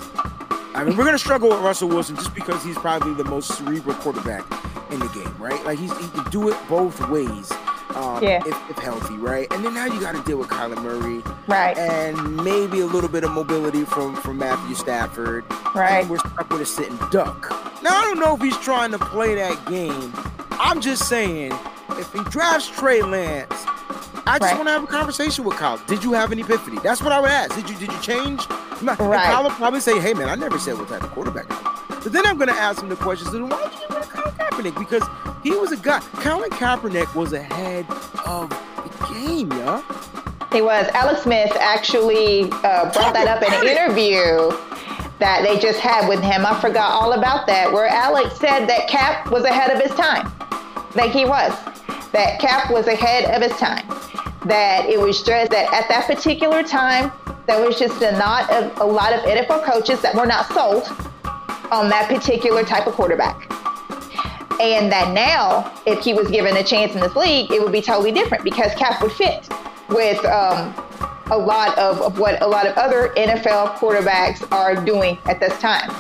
I mean, we're gonna struggle with Russell Wilson just because he's probably the most cerebral quarterback in the game, right? Like he's he can do it both ways, um, Yeah. if, if healthy, right? And then now you got to deal with Kyler Murray right and maybe a little bit of mobility from from Matthew Stafford. Right. And we're stuck with a sitting duck. Now I don't know if he's trying to play that game. I'm just saying, if he drafts Trey Lance, I just Right. want to have a conversation with Kyle. Did you have an epiphany? That's what I would ask. Did you did you change? And Right. Kyle would probably say, "Hey man, I never said what type of quarterback I was." But then I'm gonna ask him the questions. Then why did you of Kyle? Kaepernick because he was a guy. Colin Kaepernick was ahead of the game, yeah. He was. Alex Smith actually uh, brought that up in an interview that they just had with him. I forgot all about that, where Alex said that Cap was ahead of his time. Like he was. That Cap was ahead of his time. That it was just that at that particular time, there was just a, not a, a lot of NFL coaches that were not sold on that particular type of quarterback. And that now, if he was given a chance in this league, it would be totally different because Cap would fit with um, a lot of, of what a lot of other NFL quarterbacks are doing at this time.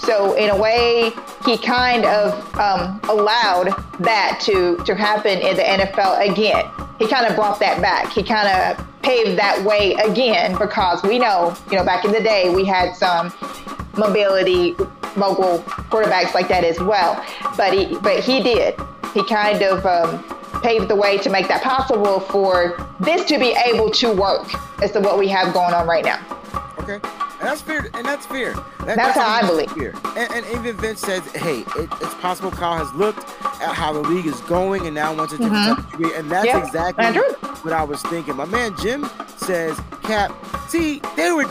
So in a way, he kind of um, allowed that to to happen in the NFL again. He kind of brought that back. He kind of paved that way again because we know, you know, back in the day we had some mobility mogul quarterbacks like that as well. But he but he did. He kind of um, paved the way to make that possible for this to be able to work as to what we have going on right now. Okay, and that's fair. And that's fair. That- That's how I believe. Fair. And, and even Vince says, "Hey, it, it's possible Kyle has looked at how the league is going and now wants a different type of degree." And that's Mm-hmm. Exactly Andrew. what I was thinking. My man Jim says, "Cap, see, they were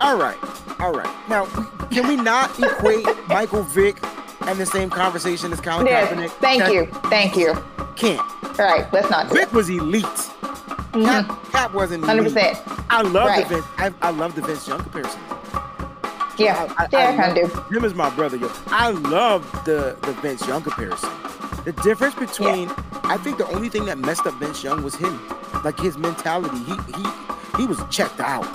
all right, all right. Now, can we not equate Michael Vick and the same conversation as Colin Yes, Kaepernick? thank you, thank you. Can't. All right, let's not. do Vic it. was elite. Mm-hmm. Cap, Cap wasn't 100%. I love Right. the Vince. I, I love the Vince Young comparison. Yeah, I, I, yeah, I kind love- of do. Him is my brother, yo. I love the the Vince Young comparison. The difference between, I think the only thing that messed up Vince Young was him, like his mentality. He he he was checked out.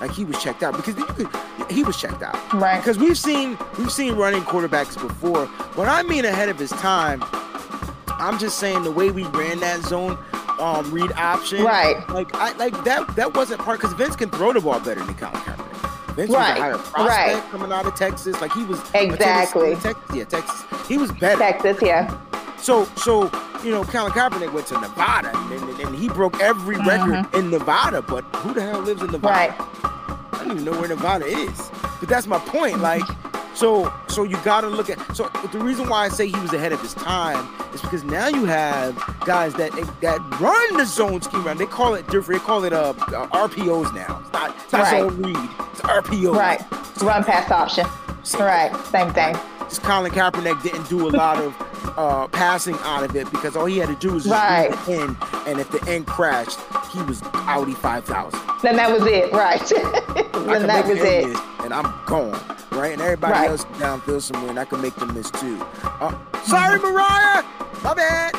Like he was checked out because you could, he was checked out. Right. Because we've seen we've seen running quarterbacks before. When I mean ahead of his time, I'm just saying the way we ran that zone um, read option. Right. Like I like that that wasn't part because Vince can throw the ball better than Colin Kaepernick. Vince Right, was a higher prospect right. coming out of Texas. Like he was Exactly. Texas, yeah, Texas. He was better. Texas, yeah. So so you know, Colin Kaepernick went to Nevada and, and, and he broke every record in Nevada. But who the hell lives in Nevada? Mm-hmm. Right. I don't even know where Nevada is. But that's my point. Like, so so you got to look at. So the reason why I say he was ahead of his time is because now you have guys that that run the zone scheme around. They call it different. They call it uh, uh RPOs now. It's not, it's not Right. zone read. It's RPO. Right. Run pass option. Right. Same thing. Just Colin Kaepernick didn't do a lot of uh, passing out of it because all he had to do was just Right. the end, and if the end crashed, he was Audi five thousand. Then that was it. Right. I then can that was it. miss, and I'm gone. Right, and everybody Right. else downfield somewhere, and I can make them miss too. Uh, sorry, Mariah. My bad.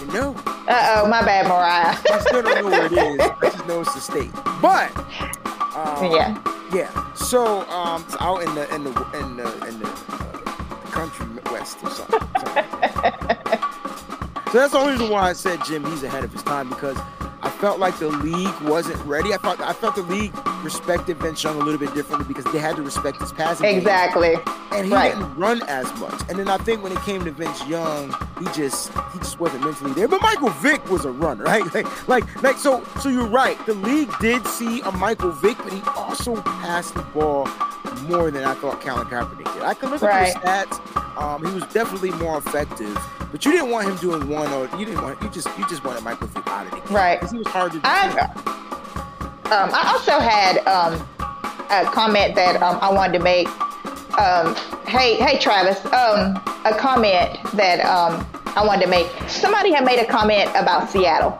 You know, Uh oh, my bad, Mariah. I still don't know where it is. I just know it's the state. But um, yeah. yeah. So um, it's out in the in the in the in the, uh, country west or something. something. so that's the only reason why I said Jim. He's ahead of his time because I felt like the league wasn't ready. I felt I felt the league respected Vince Young a little bit differently because they had to respect his passing. game. Exactly. and he Right. didn't run as much. And then I think when it came to Vince Young, he just he just wasn't mentally there. But Michael Vick was a runner, right? Like like like so so you're right. The league did see a Michael Vick, but he also passed the ball more than I thought Colin Kaepernick did. I could look Right. at the stats. Um, he was definitely more effective, but you didn't want him doing one or you didn't want you just you just wanted Michael Vick out of the game. Right. he was hard to I, um, I also had um, a comment that um, I wanted to make. Um, hey, hey, Travis. Um, a comment that um, I wanted to make. Somebody had made a comment about Seattle,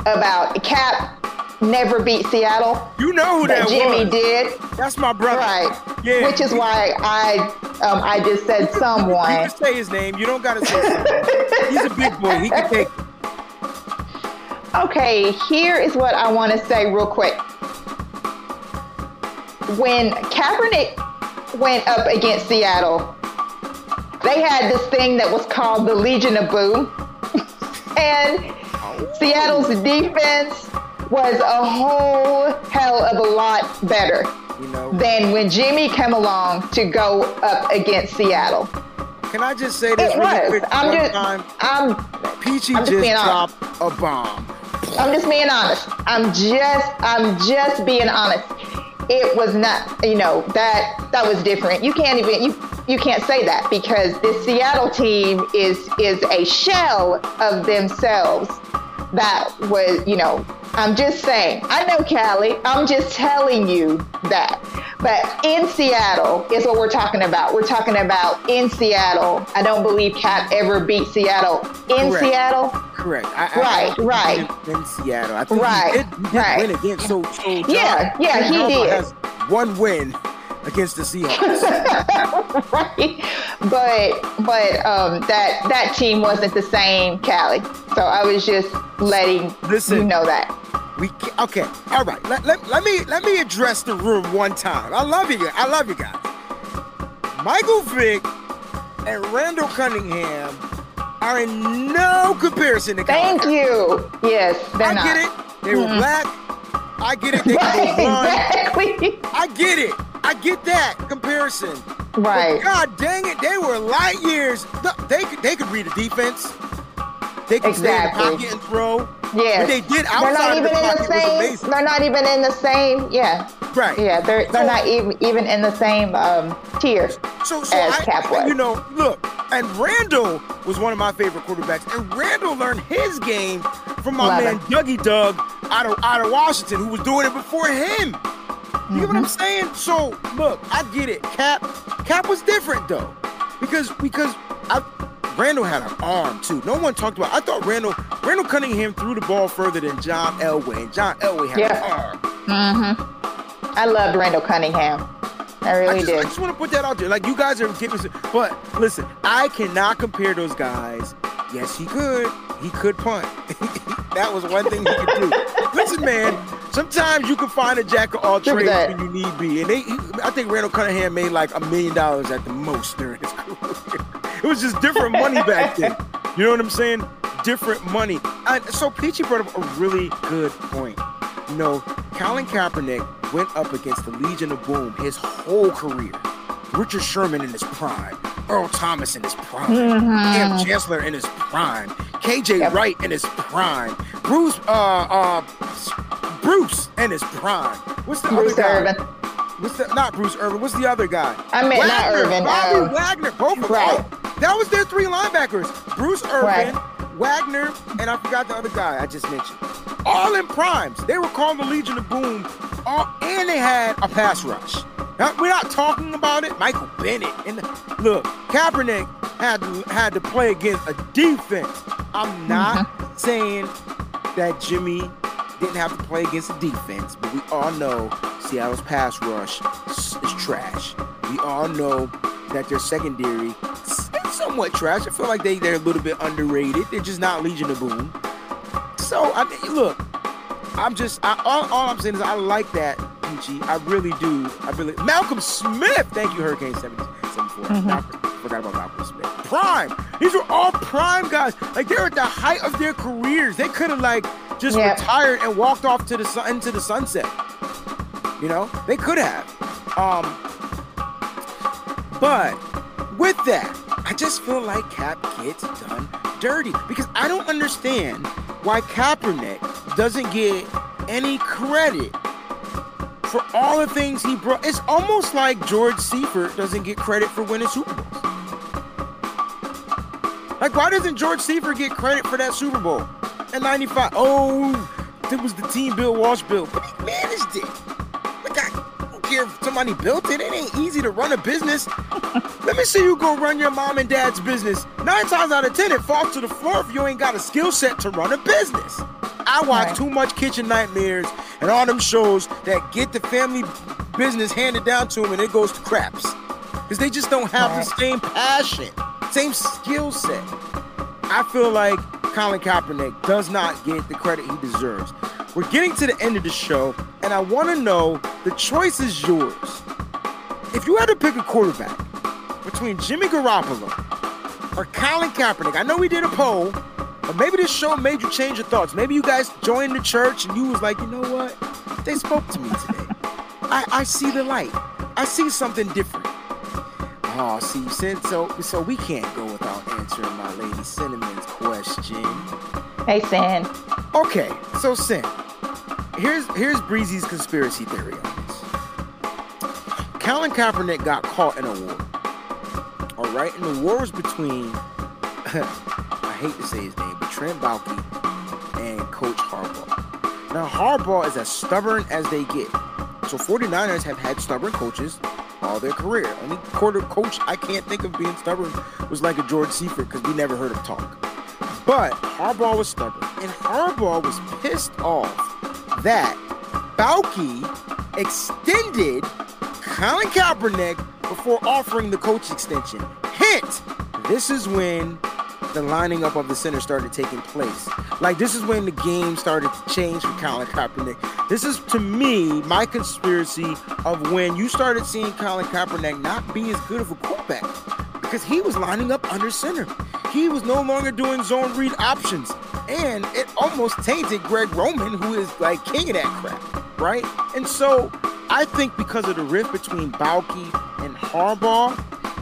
about Cap never beat Seattle. You know who that, That Jimmy was. did, That's my brother. right? Yeah. Which is why I um, I just said someone. You can say his name. You don't gotta say. His name. He's a big boy. He can take. Okay, here is what I want to say real quick. When Kaepernick went up against Seattle, they had this thing that was called the Legion of Boom. and Seattle's defense was a whole hell of a lot better You know. than when Jimmy came along to go up against Seattle. Can I just say this It really was. quick? I'm One just, time, I'm Peachy I'm just just being honest. dropped a bomb. I'm just being honest. I'm just I'm just being honest. It was not, you know, that that was different. You can't even you you can't say that because this Seattle team is is a shell of themselves. That was, you know, I'm just saying. I know Cali. I'm just telling you that. But in Seattle is what we're talking about. We're talking about in Seattle. I don't believe Cap ever beat Seattle in Correct. Seattle. Correct. I, I- Right, I, right. In, in Seattle, I think Right, he did, he did right. win again. So, so John, Yeah, yeah, he Harbaugh did. Has one win against the Seahawks. right? But but um, that that team wasn't the same, Cali. So I was just letting Listen. you know that. We ca- okay. All right. Let, let, let me let me address the room one time. I love you. I love you guys. Michael Vick and Randall Cunningham are in no comparison to Thank you. Yes, they're I not. get it. They were Mhm. black. I get it. They Right, can run. exactly. I get it. I get that comparison. Right. But God dang it, they were light years. They could they could read a defense. They could stay in the pocket and throw. Yes. What they did they're outside not of even the in the same. They're not even in the same. Yeah, Right. yeah. They're they're So- not even even in the same um, tier. So, so as I, Cap was. you know, look, and Randall was one of my favorite quarterbacks, and Randall learned his game from my Love man it. Dougie Doug out of out of Washington, who was doing it before him. You get what I'm Mm-hmm. saying? So, look, I get it. Cap, Cap was different though, because because I. Randall had an arm too. No one talked about. I thought Randall Randall Cunningham threw the ball further than John Elway, and John Elway had Yeah. an arm. Mm-hmm. I loved Randall Cunningham. I I really did. I just want to put that out there. Like you guys are giving, but listen, I cannot compare those guys. Yes, he could. He could punt. that was one thing he could do. listen, man. Sometimes you can find a jack of all trades when you need be, and they. he- I think Randall Cunningham made like a million dollars at the most during his career. It was just different money back then. You know what I'm saying? Different money. And so Peachy brought up a really good point. You know, Colin Kaepernick went up against the Legion of Boom his whole career. Richard Sherman in his prime, Earl Thomas in his prime, Kam Chancellor in his prime, KJ Mm-hmm. Yep. Wright in his prime, Bruce uh uh Bruce in his prime. What's the Bruce other guy? Irvin. What's the not Bruce Irvin? What's the other guy? I meant not Wagner, Irvin, Bobby uh, Wagner. Both of them. That was their three linebackers. Bruce Irvin, Right. Wagner, and I forgot the other guy I just mentioned. All in primes. They were called the Legion of Boom. All, and they had a pass rush. Now, we're not talking about it. Michael Bennett. And look, Kaepernick had to, had to play against a defense. I'm not mm-hmm. saying that Jimmy didn't have to play against a defense, but we all know Seattle's pass rush is trash. We all know that their secondary is somewhat trash. I feel like they, they're a little bit underrated. They're just not Legion of Boom. So, I mean, look, I'm just, I, all, all I'm saying is I like that, Peachy. I really do. I really, Malcolm Smith. Thank you, Hurricane 70, 74. Malcolm, forgot about Malcolm Smith. Prime. These were all prime guys. Like, they're at the height of their careers. They could have, like, just retired and walked off to the sun, into the sunset. You know, they could have. Um, but with that, I just feel like Cap gets done dirty because I don't understand why Kaepernick doesn't get any credit for all the things he brought. It's almost like George Seifert doesn't get credit for winning Super Bowls. Like, why doesn't George Seifert get credit for that Super Bowl in '95? Oh, it was the team Bill Walsh built, but he managed it. Like, I don't care if somebody built it. It ain't easy to run a business. Let me see you go run your mom and dad's business. Nine times out of ten, it falls to the floor if you ain't got a skill set to run a business. I watch Right. too much Kitchen Nightmares and all them shows that get the family business handed down to them and it goes to craps. Because they just don't have Right. the same passion, same skill set. I feel like Colin Kaepernick does not get the credit he deserves. We're getting to the end of the show, and I want to know the choice is yours. If you had to pick a quarterback between Jimmy Garoppolo or Colin Kaepernick, I know we did a poll, but maybe this show made you change your thoughts. Maybe you guys joined the church and you was like, you know what? They spoke to me today. I, I see the light. I see something different. Oh, see, since so so we can't go without answering my lady Cinnamon's question. Hey, Sin. Okay, so Sin, here's here's Breezy's conspiracy theory on this. Colin Kaepernick got caught in a war. All right? And the war was between, I hate to say his name, but Trent Baalke and Coach Harbaugh. Now, Harbaugh is as stubborn as they get. So 49ers have had stubborn coaches all their career. Only quarter coach I can't think of being stubborn was like a George Seifert because we never heard him talk. But Harbaugh was stubborn, and Harbaugh was pissed off that Baalke extended Colin Kaepernick before offering the coach extension. Hint, this is when the lining up of the center started taking place. Like this is when the game started to change for Colin Kaepernick. This is to me my conspiracy of when you started seeing Colin Kaepernick not be as good of a quarterback because he was lining up under center. He was no longer doing zone read options. And it almost tainted Greg Roman, who is like king of that crap, right? And so I think because of the rift between Baalke and Harbaugh,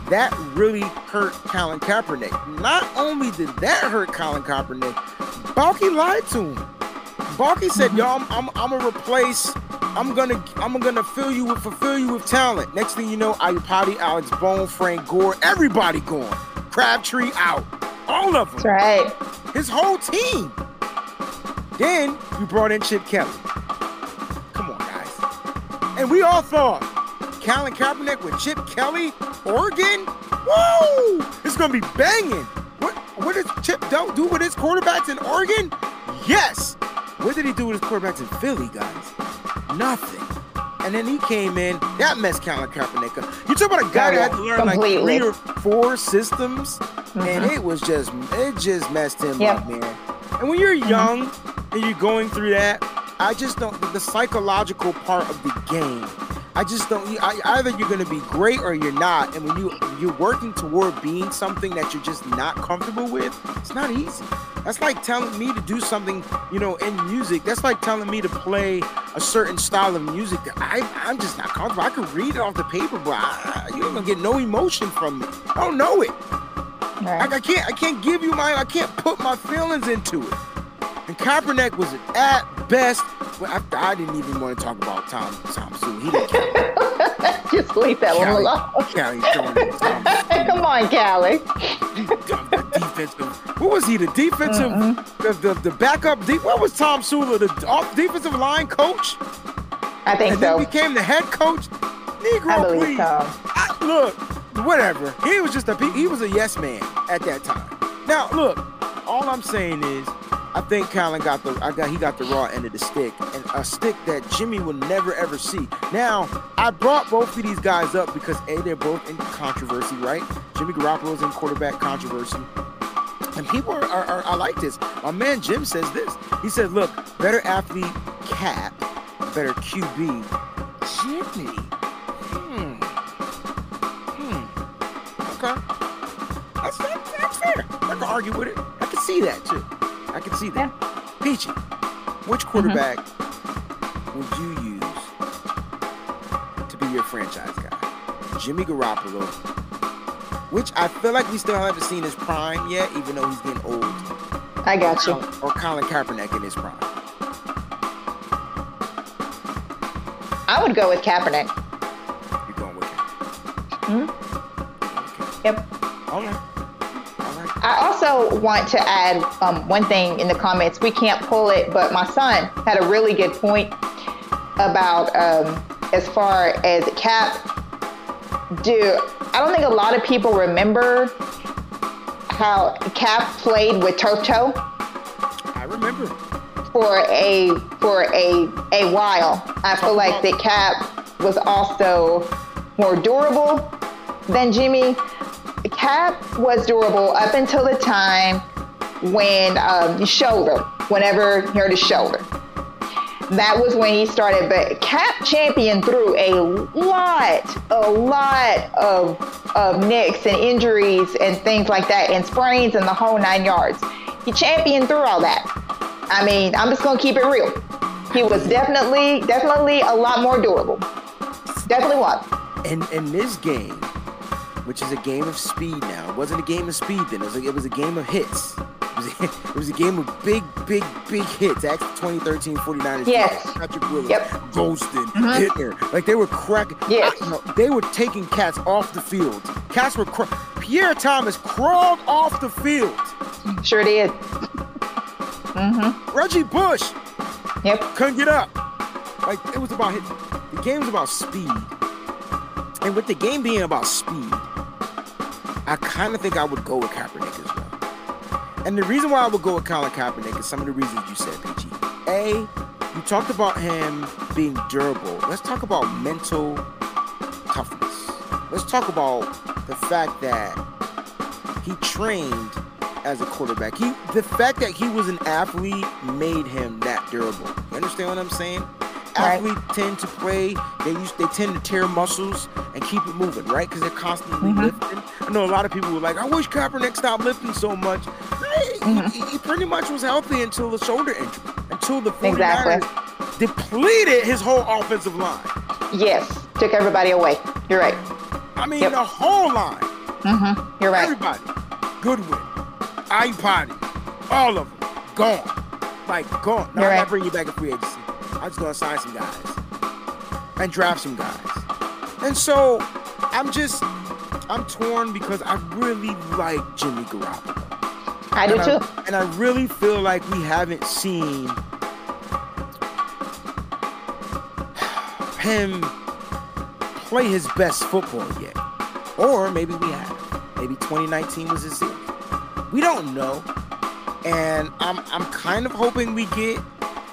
that really hurt Colin Kaepernick. Not only did that hurt Colin Kaepernick, Baalke lied to him. Baalke said, mm-hmm. "Yo, I'm, I'm, I'm gonna replace. I'm gonna, I'm gonna fill you with, fulfill you with talent." Next thing you know, Iupati, Alex Boone, Frank Gore, everybody gone. Crabtree out, all of them. That's right. His whole team. Then you brought in Chip Kelly. Come on, guys. And we all thought Colin Kaepernick with Chip Kelly, Oregon. Whoa! It's gonna be banging. What what does Chip don't do with his quarterbacks in Oregon? Yes. What did he do with his quarterbacks in Philly, guys? Nothing. And then he came in, that messed Colin Kaepernick up. You talk about a guy that had to learn like three or four systems, and Mhm. it was just it just messed him Yep. up, man. And when you're young and you're going through that, I just don't the psychological part of the game. I just don't. I, either you're going to be great or you're not. And when you you're working toward being something that you're just not comfortable with, it's not easy. That's like telling me to do something, you know, in music. That's like telling me to play a certain style of music that I, I'm just not comfortable. I could read it off the paper, but I, you ain't gonna get no emotion from me. I don't know it. Right. Like I can't, I can't give you my, I can't put my feelings into it. And Kaepernick was at best. Well, I, I didn't even want to talk about Tom Tom Sue. He didn't care. Just leave that one Callie, alone. Callie Come on, Callie. the defensive. What was he? The defensive, the, the the backup. De- what was Tom Sula? The off defensive line coach, I think and then so. became the head coach. Negro, I believe please. so. I, look, whatever. He was just a he was a yes man at that time. Now, look, all I'm saying is, I think Colin got the I got he got the raw end of the stick, and a stick that Jimmy will never ever see. Now, I brought both of these guys up because a they're both in controversy, right? Jimmy Garoppolo's in quarterback controversy. And people are, are, are I like this. My man Jim says this. He said, look, better athlete cap, better QB. Jimmy. Hmm. Hmm. Okay. That's, that's, that's fair. I can argue with it. I can see that too. I can see that. Peachy, which mm-hmm. quarterback would you use to be your franchise guy? Jimmy Garoppolo, which I feel like we still haven't seen his prime yet, even though he's getting old. I got you. Colin- Or Colin Kaepernick in his prime. I would go with Kaepernick. You're going with him. Okay. Yep. All right. I also want to add um, one thing in the comments. We can't pull it, but my son had a really good point about um, as far as Cap. Do I don't think a lot of people remember how Cap played with Turf Toe I remember. for a for a a while. I feel like that Cap was also more durable than Jimmy. Cap was durable up until the time when um, shoulder, whenever he hurt his shoulder. That was when he started. But Cap champion through a lot, a lot of of nicks and injuries and things like that, and sprains and the whole nine yards. He championed through all that. I mean, I'm just gonna keep it real. He was definitely, definitely a lot more durable. Definitely was. And in this game, which is a game of speed now, it wasn't a game of speed then. It was a, it was a game of hits. It was, a, it was a game of big, big, big hits. That's 2013 49ers. Yes. Patrick Willis, Yep. Goldson, Mhm. Hitler. Like they were cracking. Yes. you know, they were taking cats off the field. Cats were cra- Pierre Thomas crawled off the field. Sure did. Mhm. Reggie Bush Yep. couldn't get up. Like it was about his, the game was about speed, and with the game being about speed, I kind of think I would go with Kaepernick as well. And the reason why I would go with Colin Kaepernick is some of the reasons you said, PG. A, you talked about him being durable. Let's talk about mental toughness. Let's talk about the fact that he trained as a quarterback. He the fact that he was an athlete made him that durable. You understand what I'm saying? Right. Athletes tend to play. They use they tend to tear muscles and keep it moving, right? Because they're constantly Mhm. lifting. I know a lot of people were like, "I wish Kaepernick stopped lifting so much." He, Mhm. he, he pretty much was healthy until the shoulder injury, until the 49ers Exactly. depleted his whole offensive line. Yes. Took everybody away. You're right. I mean, Yep. the whole line. Mm-hmm. You're right. Everybody. Goodwin, Iupati, all of them gone. Like gone. Now You're I'm right. bringing you back in free agency. I'm just gonna sign some guys and draft some guys. And so I'm just I'm torn because I really like Jimmy Garoppolo. I do and too. I, and I really feel like we haven't seen him play his best football yet. Or maybe we have. Maybe 2019 was his year. We don't know. And I'm I'm kind of hoping we get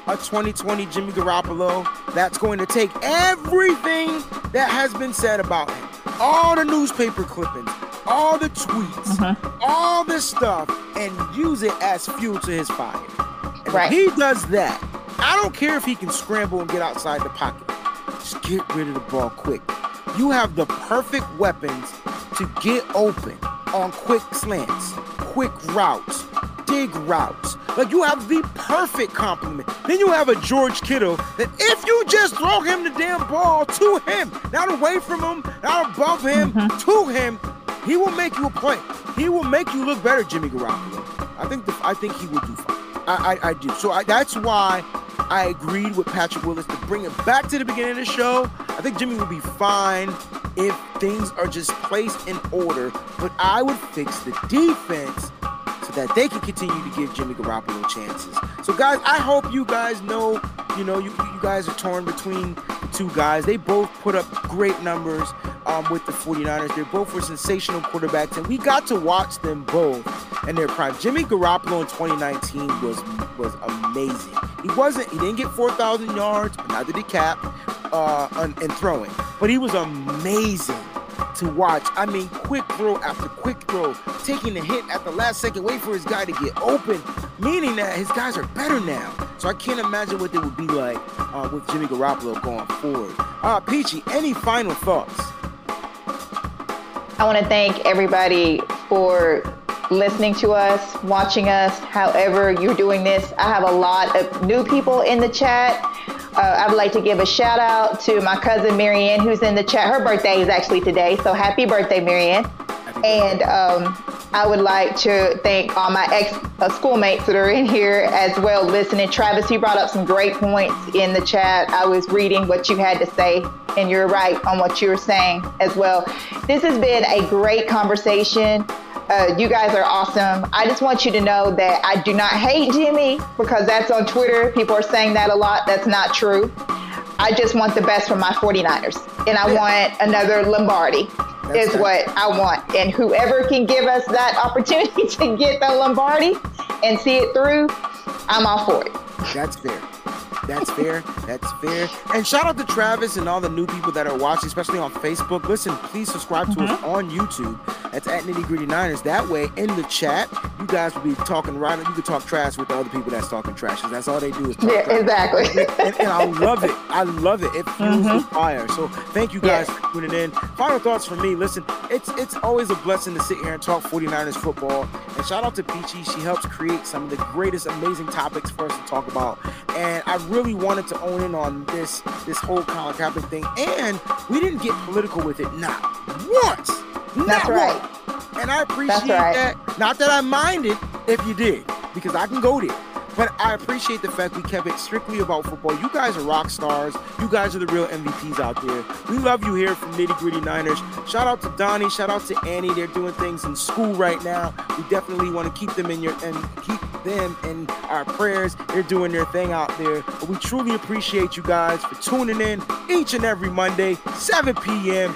a 2020 Jimmy Garoppolo that's going to take everything that has been said about him. All the newspaper clippings, all the tweets, Mhm. all this stuff, and use it as fuel to his fire. And Right. if he does that, I don't care if he can scramble and get outside the pocket. Just get rid of the ball quick. You have the perfect weapons to get open on quick slants, quick routes, dig routes. Like you have the perfect compliment. Then you have a George Kittle that if you just throw him the damn ball to him, not away from him, not above him, mm-hmm. to him, he will make you a play. He will make you look better, Jimmy Garoppolo. I think the, I think he will do fine. I, I, I do. So I, that's why I agreed with Patrick Willis to bring it back to the beginning of the show. I think Jimmy will be fine if things are just placed in order, but I would fix the defense that they can continue to give Jimmy Garoppolo chances. So guys, I hope you guys know, you know, you, you guys are torn between two guys. They both put up great numbers um, with the 49ers. They both were sensational quarterbacks, and we got to watch them both in their prime. Jimmy Garoppolo in 2019 was was amazing. He wasn't, he didn't get 4,000 yards, neither did Cap uh, on, in throwing, but he was amazing to watch. I mean, quick throw after quick throw, taking the hit at the last second, wait for his guy to get open, meaning that his guys are better now. So I can't imagine what they would be like uh, with Jimmy Garoppolo going forward. Uh, Peachy, any final thoughts? I want to thank everybody for listening to us, watching us, however you're doing this. I have a lot of new people in the chat. Uh, I would like to give a shout out to my cousin Marianne, who's in the chat. Her birthday is actually today, so happy birthday, Marianne. And um, I would like to thank all my ex uh, schoolmates that are in here as well listening. Travis, you brought up some great points in the chat. I was reading what you had to say, and you're right on what you were saying as well. This has been a great conversation. Uh, you guys are awesome. I just want you to know that I do not hate Jimmy because that's on Twitter. People are saying that a lot. That's not true. I just want the best for my 49ers. And I want another Lombardi, That's is right. what I want. And whoever can give us that opportunity to get the Lombardi and see it through, I'm all for it. That's fair. That's fair. That's fair. And shout out to Travis and all the new people that are watching, especially on Facebook. Listen, please subscribe to us mm-hmm. on YouTube. That's at Nitty Gritty Niners. That way, in the chat, you guys will be talking right. You can talk trash with the other people that's talking trash. 'cause that's all they do is talk Yeah, trash. exactly. and, and I love it. I love it. It fuels mm-hmm. the fire. So thank you guys Yes. for tuning in. Final thoughts for me. Listen, it's it's always a blessing to sit here and talk 49ers football. And shout out to Peachy. She helps create some of the greatest, amazing topics for us to talk about. And I really wanted to own in on this this whole Colin Kaepernick thing. And we didn't get political with it, not once. Not That's right. once. And I appreciate right. that. Not that I minded if you did, because I can go there. But I appreciate the fact we kept it strictly about football. You guys are rock stars. You guys are the real MVPs out there. We love you here from Nitty Gritty Niners. Shout out to Donnie. Shout out to Annie. They're doing things in school right now. We definitely want to keep them in your and keep them in our prayers. They're doing their thing out there. But we truly appreciate you guys for tuning in each and every Monday, 7 p.m.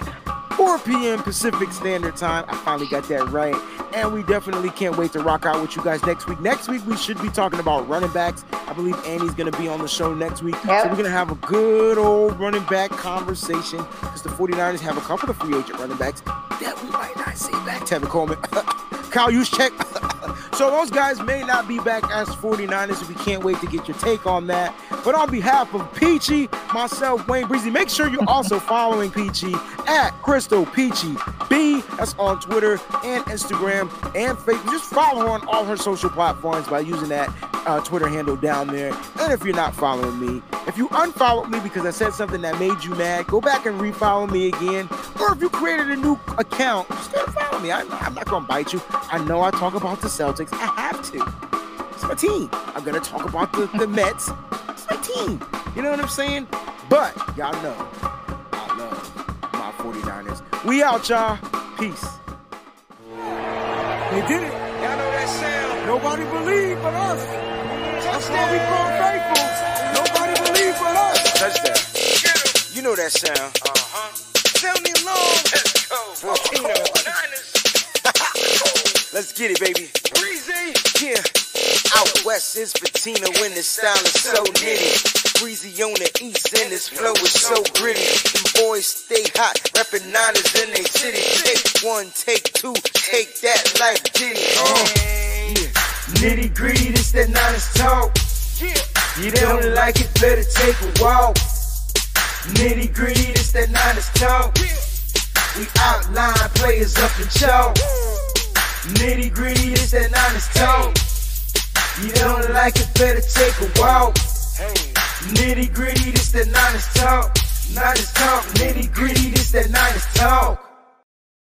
4 p.m. Pacific Standard Time. I finally got that right. And we definitely can't wait to rock out with you guys next week. Next week, we should be talking about running backs. I believe Annie's going to be on the show next week. Yep. So we're going to have a good old running back conversation because the 49ers have a couple of free agent running backs that we might not see back. Tevin Coleman, Kyle Juszczyk. so those guys may not be back as 49ers. We can't wait to get your take on that. But on behalf of Peachy, myself, Wayne Breezy, make sure you're also following Peachy at Crystal Peachy B. That's on Twitter and Instagram and Facebook. Just follow her on all her social platforms by using that uh, Twitter handle down there. And if you're not following me, if you unfollowed me because I said something that made you mad, go back and refollow me again. Or if you created a new account, just go follow me. I, I'm not going to bite you. I know I talk about the Celtics. I have to. It's my team. I'm going to talk about the, the Mets. It's my team. You know what I'm saying? But y'all know I love my 49ers. We out, y'all. Peace. They did it. Y'all know that sound. Nobody believed but us. That's why we call faithful. Nobody believed but us. Touchdown. You know that sound. Uh-huh. Sound me long. Let's go. Volcano. Let's get it, baby. Breezy. Yeah. Out west is patina when the style is so nitty. Breezy on the east and his flow is so gritty. Them boys stay hot, reppin' niners in they city. Take one, take two, take that life ditty. Uh, yeah. Nitty gritty, this that niners talk. Yeah. You don't like it, better take a walk. Nitty gritty, this that niners talk. We outline players up in chalk. Nitty gritty, this that niners talk. You don't like it, better take a walk. Nitty gritty, this that niners talk. Niners talk, nitty gritty, this that niners talk.